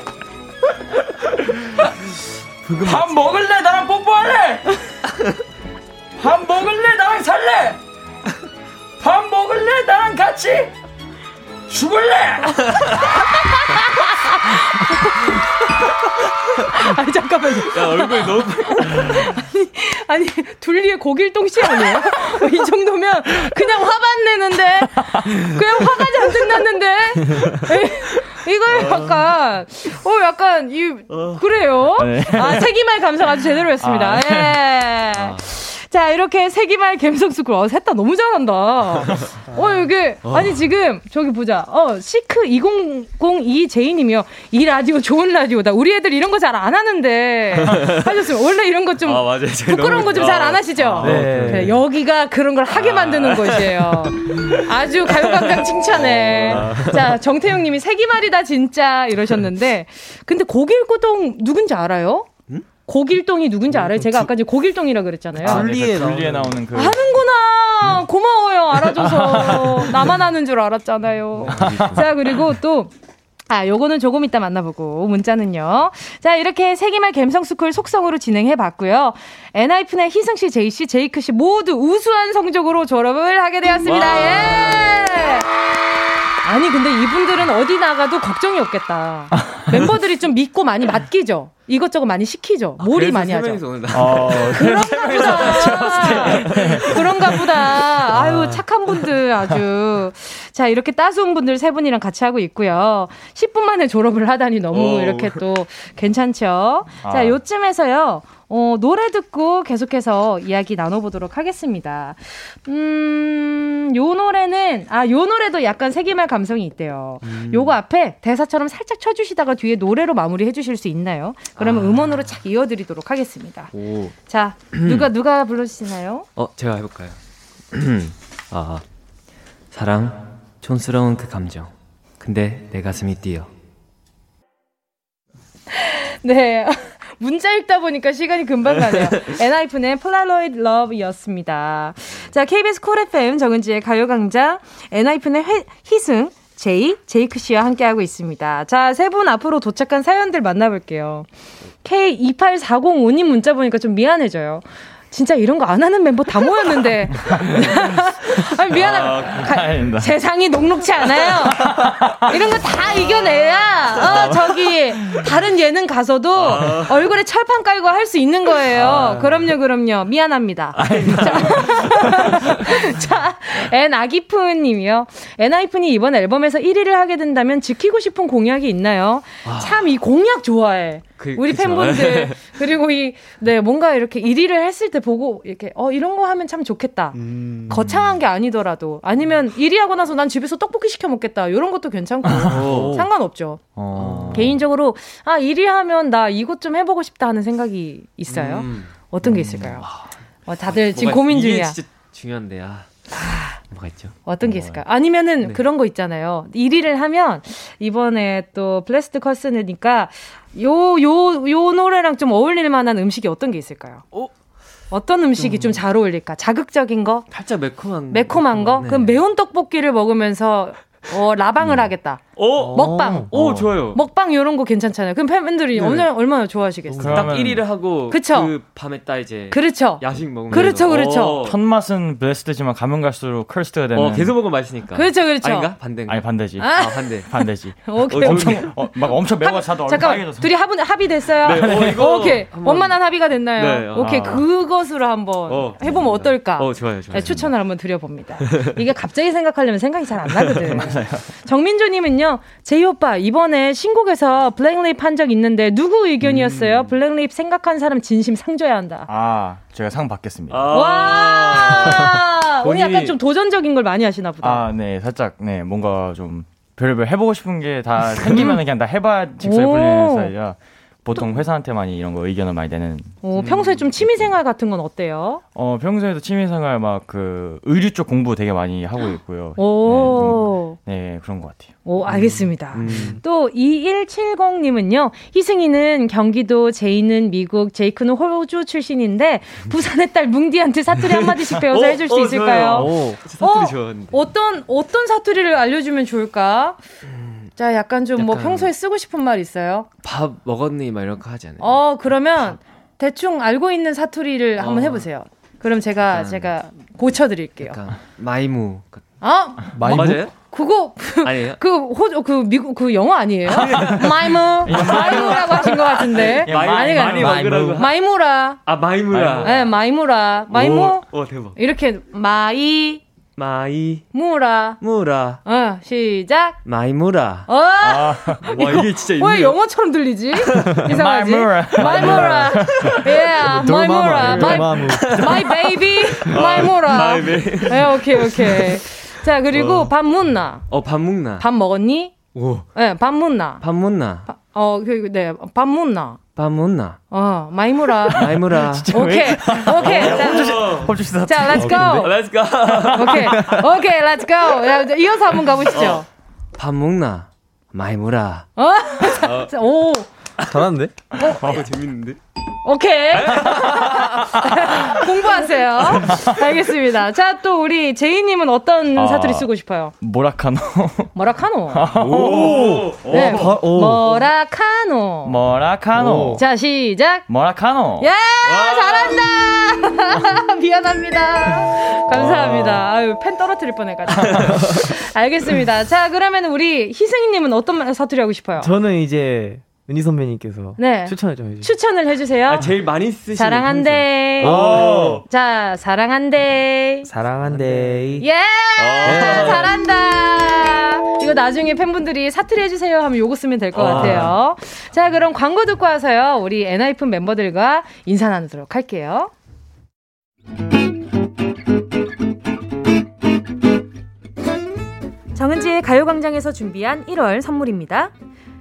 밥 먹을래? 나랑 뽀뽀할래? 밥 먹을래? 나랑 살래? 밥 먹을래? 나랑 같이 죽을래? 아니 잠깐만요. 야 얼굴 너무 아니 아니 둘리의 고길동 씨 아니에요? 이 정도면 그냥 화만 내는데 그냥 화가 잔뜩 났는데 이거 약간, 어, 약간, 이, 어. 그래요? 네. 아, 세기말 감성 아주 제대로 했습니다. 아, 네. 예. 아. 자, 이렇게 세기말 갬성스쿨. 어, 셋다 너무 잘한다. 어, 이게, 어. 아니, 지금, 저기 보자. 어, 시크 2002 제이님이요. 이 라디오 좋은 라디오다. 우리 애들 이런 거 잘 안 하는데. 하셨으면, 원래 이런 거 좀, 아, 부끄러운 거 좀 잘 안 하시죠? 아, 네. 네. 여기가 그런 걸 하게 만드는 곳이에요. 아주 가요광장 칭찬해. 아. 자, 정태용 님이 세기말이다, 진짜. 이러셨는데. 근데 고길고동 누군지 알아요? 고길동이 누군지 알아요? 제가 아까 이제 고길동이라 그랬잖아요. 아, 분리에, 분리에 나오는 그. 아는구나! 고마워요, 알아줘서. 나만 아는 줄 알았잖아요. 자, 그리고 또, 아, 요거는 조금 이따 만나보고, 문자는요. 자, 이렇게 세기말 갬성스쿨 속성으로 진행해 봤고요. 엔하이픈의 희승 씨, 제이 씨, 제이크 씨 모두 우수한 성적으로 졸업을 하게 되었습니다. 예! 아니, 근데 이분들은 어디 나가도 걱정이 없겠다. 멤버들이 좀 믿고 많이 맡기죠? 이것저것 많이 시키죠. 아, 몰이 많이 하죠. 어, 그런가 보다. 그런가 보다. 아유, 착한 분들 아주. 자, 이렇게 따스운 분들 세 분이랑 같이 하고 있고요. 10분 만에 졸업을 하다니 너무 오. 이렇게 또 괜찮죠. 아. 자, 요쯤에서요. 어, 노래 듣고 계속해서 이야기 나눠보도록 하겠습니다. 음, 요 노래는, 아, 요 노래도 약간 세기말 감성이 있대요. 음. 요거 앞에 대사처럼 살짝 쳐주시다가 뒤에 노래로 마무리 해 주실 수 있나요? 그러면 아. 음원으로 착 이어드리도록 하겠습니다. 오. 자, 누가, 누가 불러주시나요? 어, 제가 해볼까요? 아, 사랑, 촌스러운 그 감정. 근데 내 가슴이 뛰어. 네. 문자 읽다 보니까 시간이 금방 가네요. 엔하이픈의 Polaroid Love였습니다. 자, KBS 쿨 FM 정은지의 가요광장, 엔하이픈의 희승, 제이, 제이크 씨와 함께하고 있습니다. 자, 세 분 앞으로 도착한 사연들 만나볼게요. K28405님 문자 보니까 좀 미안해져요. 진짜 이런 거 안 하는 멤버 다 모였는데. 아. 아, 세상이 녹록치 않아요. 이런 거 다 이겨내야, 어, 저기, 다른 예능 가서도 아. 얼굴에 철판 깔고 할 수 있는 거예요. 아. 그럼요, 그럼요. 미안합니다. 자, 자, 엔 아기푼 님이요. 엔 아이푼이 이번 앨범에서 1위를 하게 된다면 지키고 싶은 공약이 있나요? 아. 참이 공약 좋아해. 그, 우리 그쵸. 팬분들 그리고 이 네 뭔가 이렇게 1위를 했을 때 보고 이렇게 어 이런 거 하면 참 좋겠다. 음. 거창한 게 아니더라도 아니면 1위 하고 나서 난 집에서 떡볶이 시켜 먹겠다. 이런 것도 괜찮고 상관없죠. 어. 개인적으로 아 1위 하면 나 이것 좀 해보고 싶다 하는 생각이 있어요. 음. 어떤 게 있을까요? 어, 다들 지금 고민 중이야. 중요한데 아. 뭐가 있죠? 어떤 게 있을까요? 아니면은 네. 그런 거 있잖아요. 1위를 하면 이번에 또 블레스트 커스니까 요, 요, 요 노래랑 좀 어울릴 만한 음식이 어떤 게 있을까요? 어? 어떤 음식이 좀 잘 어울릴까? 자극적인 거? 살짝 매콤한 매콤한 거? 네. 그럼 매운 떡볶이를 먹으면서 어, 라방을 음. 하겠다. 오, 먹방. 오, 어. 좋아요. 먹방 이런 거 괜찮잖아요. 그럼 팬분들이 네. 얼마나, 얼마나 좋아하시겠어요? 딱 1위를 하고 그쵸? 그 밤에 딱 이제 그렇죠. 야식 먹으면 그렇죠, 그렇죠. 첫 맛은 베스트지만 가면 갈수록 컬스트가 되는. 어, 계속 먹으면 맛있으니까. 그렇죠, 그렇죠. 아닌가? 반대인가? 아니 반대지. 아, 아 반대. 반대지. 오케이. 엄청 어, 막 엄청 매워가지고 잠깐 둘이 합의 합의 됐어요. 네, 어, 이거 오케이. 원만한 합의가 됐나요? 네, 오케이. 아. 그것으로 한번 어, 해보면 어떨까? 어, 좋아요, 좋아요. 네, 추천을 한번 드려봅니다. 이게 갑자기 생각하려면 생각이 잘 안 나거든. 맞아요. 정민조님은요, 제이 오빠 이번에 신곡에서 블랙립 한 적 있는데 누구 의견이었어요? 음. 블랙립 생각한 사람 진심 상 줘야 한다. 아, 제가 상 받겠습니다. 아~ 와! 본인이... 오늘 약간 좀 도전적인 걸 많이 하시나 보다. 아, 네. 살짝 네, 뭔가 좀 별별 해보고 싶은 게 다 생기면 그냥 다 해봐 직설 스타일이라 보통 회사한테 많이 이런 거 의견을 많이 내는. 어, 평소에 좀 취미생활 같은 건 어때요? 어, 평소에도 취미생활 막 그 의류 쪽 공부 되게 많이 하고 있고요. 오. 네, 네, 그런 것 같아요. 오, 알겠습니다. 음. 또 2170님은요. 희승이는 경기도, 제이는 미국, 제이크는 호주 출신인데 부산의 딸 뭉디한테 사투리 한마디씩 배워서 어, 해줄 수 어, 있을까요? 오, 사투리 어. 어떤 어떤 사투리를 알려주면 좋을까? 자, 약간 좀 뭐 평소에 쓰고 싶은 말 있어요? 밥 먹었니? 막 이런 거 하지 않아요? 어, 그러면 대충 알고 있는 사투리를 어. 한번 해보세요. 그럼 제가 약간, 제가 고쳐드릴게요. 마이무. 아, 마이무? 맞아요? 그거 아니에요? 그 호, 그 미국 그 영어 아니에요? 마이무 마이무라고 하신 것 같은데 예, 마이, 많이 마이무 마이무라 아 마이무라 네 마이무라 마이무 오, 오 대박 이렇게 마이 마이 무라. 무라. 어 시작. 마이 무라. 어? 아, 와 이게 진짜 왜 영어처럼 들리지? 이상하지? 마이 무라. yeah 마이 무라. My baby. 마이 무라. My baby. 네 오케이 오케이. 자 그리고 어. 밥 묵나? 어밥 묵나? 밥 먹었니? 오. 네, 밥 묵나? 밥 묵나? 어, 그, 네, 밥 묵나 밥 묵나 어, 마이무라. 마이무라. 오케이, 오케이. 자, 자, let's go. Let's go. 오케이, 오케이, let's go. 야, 이어서 한번 가보시죠. 어. 밥 먹나? 마이무라. 어? 오. 잘하는데? 어, 어 재밌는데? 오케이. 공부하세요. 알겠습니다. 자, 또 우리 제이님은 어떤 아, 사투리 쓰고 싶어요? 모라카노. 모라카노. 오. 네. 오. 오. 모라카노. 모라카노. 자, 시작. 모라카노. 야, 잘한다. 미안합니다. 감사합니다. 아유, 펜 떨어뜨릴 뻔해가지고. 알겠습니다. 자, 그러면 우리 희승이님은 어떤 사투리 하고 싶어요? 저는 이제 은희 선배님께서 네. 추천을 좀 해주세요. 추천을 해주세요. 아, 제일 많이 쓰시는 사랑한대. 자, 사랑한대. 사랑한대. 예! 네. 잘한다. 이거 나중에 팬분들이 사투리 해주세요 하면 요거 쓰면 될 것 같아요. 자, 그럼 광고 듣고 와서요. 우리 엔하이픈 멤버들과 인사 나누도록 할게요. 정은지의 가요광장에서 준비한 1월 선물입니다.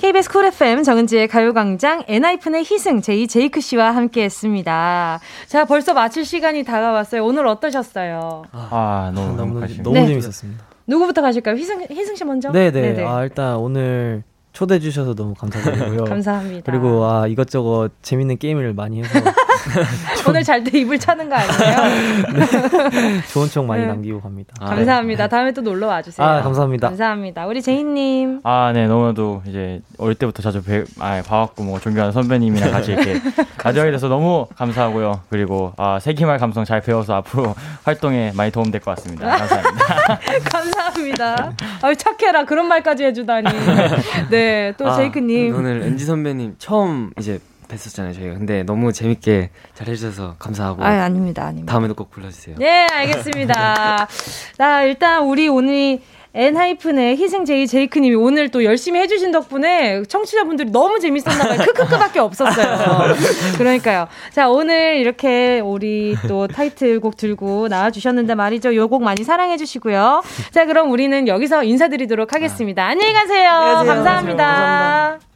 KBS 쿨 FM 정은지의 가요광장 엔하이픈의 희승 제이 제이크 씨와 함께했습니다. 자 벌써 마칠 시간이 다가왔어요. 오늘 어떠셨어요? 아, 아 너무 너무, 너무 네. 재밌었습니다. 누구부터 가실까요? 희승 희승 씨 먼저. 네네. 네네. 아 일단 오늘 초대해 주셔서 너무 감사드리고요. 감사합니다. 그리고 아 이것저것 재밌는 게임을 많이 해서 오늘 잘 때 입을 차는 거 아니에요? 네. 좋은 척 많이 네. 남기고 갑니다. 아, 감사합니다. 다음에 또 놀러 와주세요. 아 감사합니다. 감사합니다. 우리 제이님. 아 네 너무나도 이제 어릴 때부터 자주 배, 아, 봐왔고 뭐 존경하는 선배님이랑 같이 이렇게 가져하게 돼서 너무 감사하고요. 그리고 아 세기말 감성 잘 배워서 앞으로 활동에 많이 도움될 것 같습니다. 감사합니다. 감사합니다. 아 착해라 그런 말까지 해주다니. 네, 또 아, 제이크님. 오늘 엔지 선배님 처음 이제 뵀었잖아요, 저희가. 근데 너무 재밌게 잘 해주셔서 감사하고. 아, 아닙니다, 아닙니다. 다음에도 꼭 불러주세요. 네, 알겠습니다. 자, 일단 우리 오늘 엔하이픈의 희승제이 제이크님이 오늘 또 열심히 해주신 덕분에 청취자분들이 너무 재밌었나봐요. 크크크밖에 없었어요. 그러니까요. 자, 오늘 이렇게 우리 또 타이틀곡 들고 나와주셨는데 말이죠. 요 곡 많이 사랑해주시고요. 자, 그럼 우리는 여기서 인사드리도록 하겠습니다. 안녕히 가세요. 안녕히 감사합니다. 감사합니다.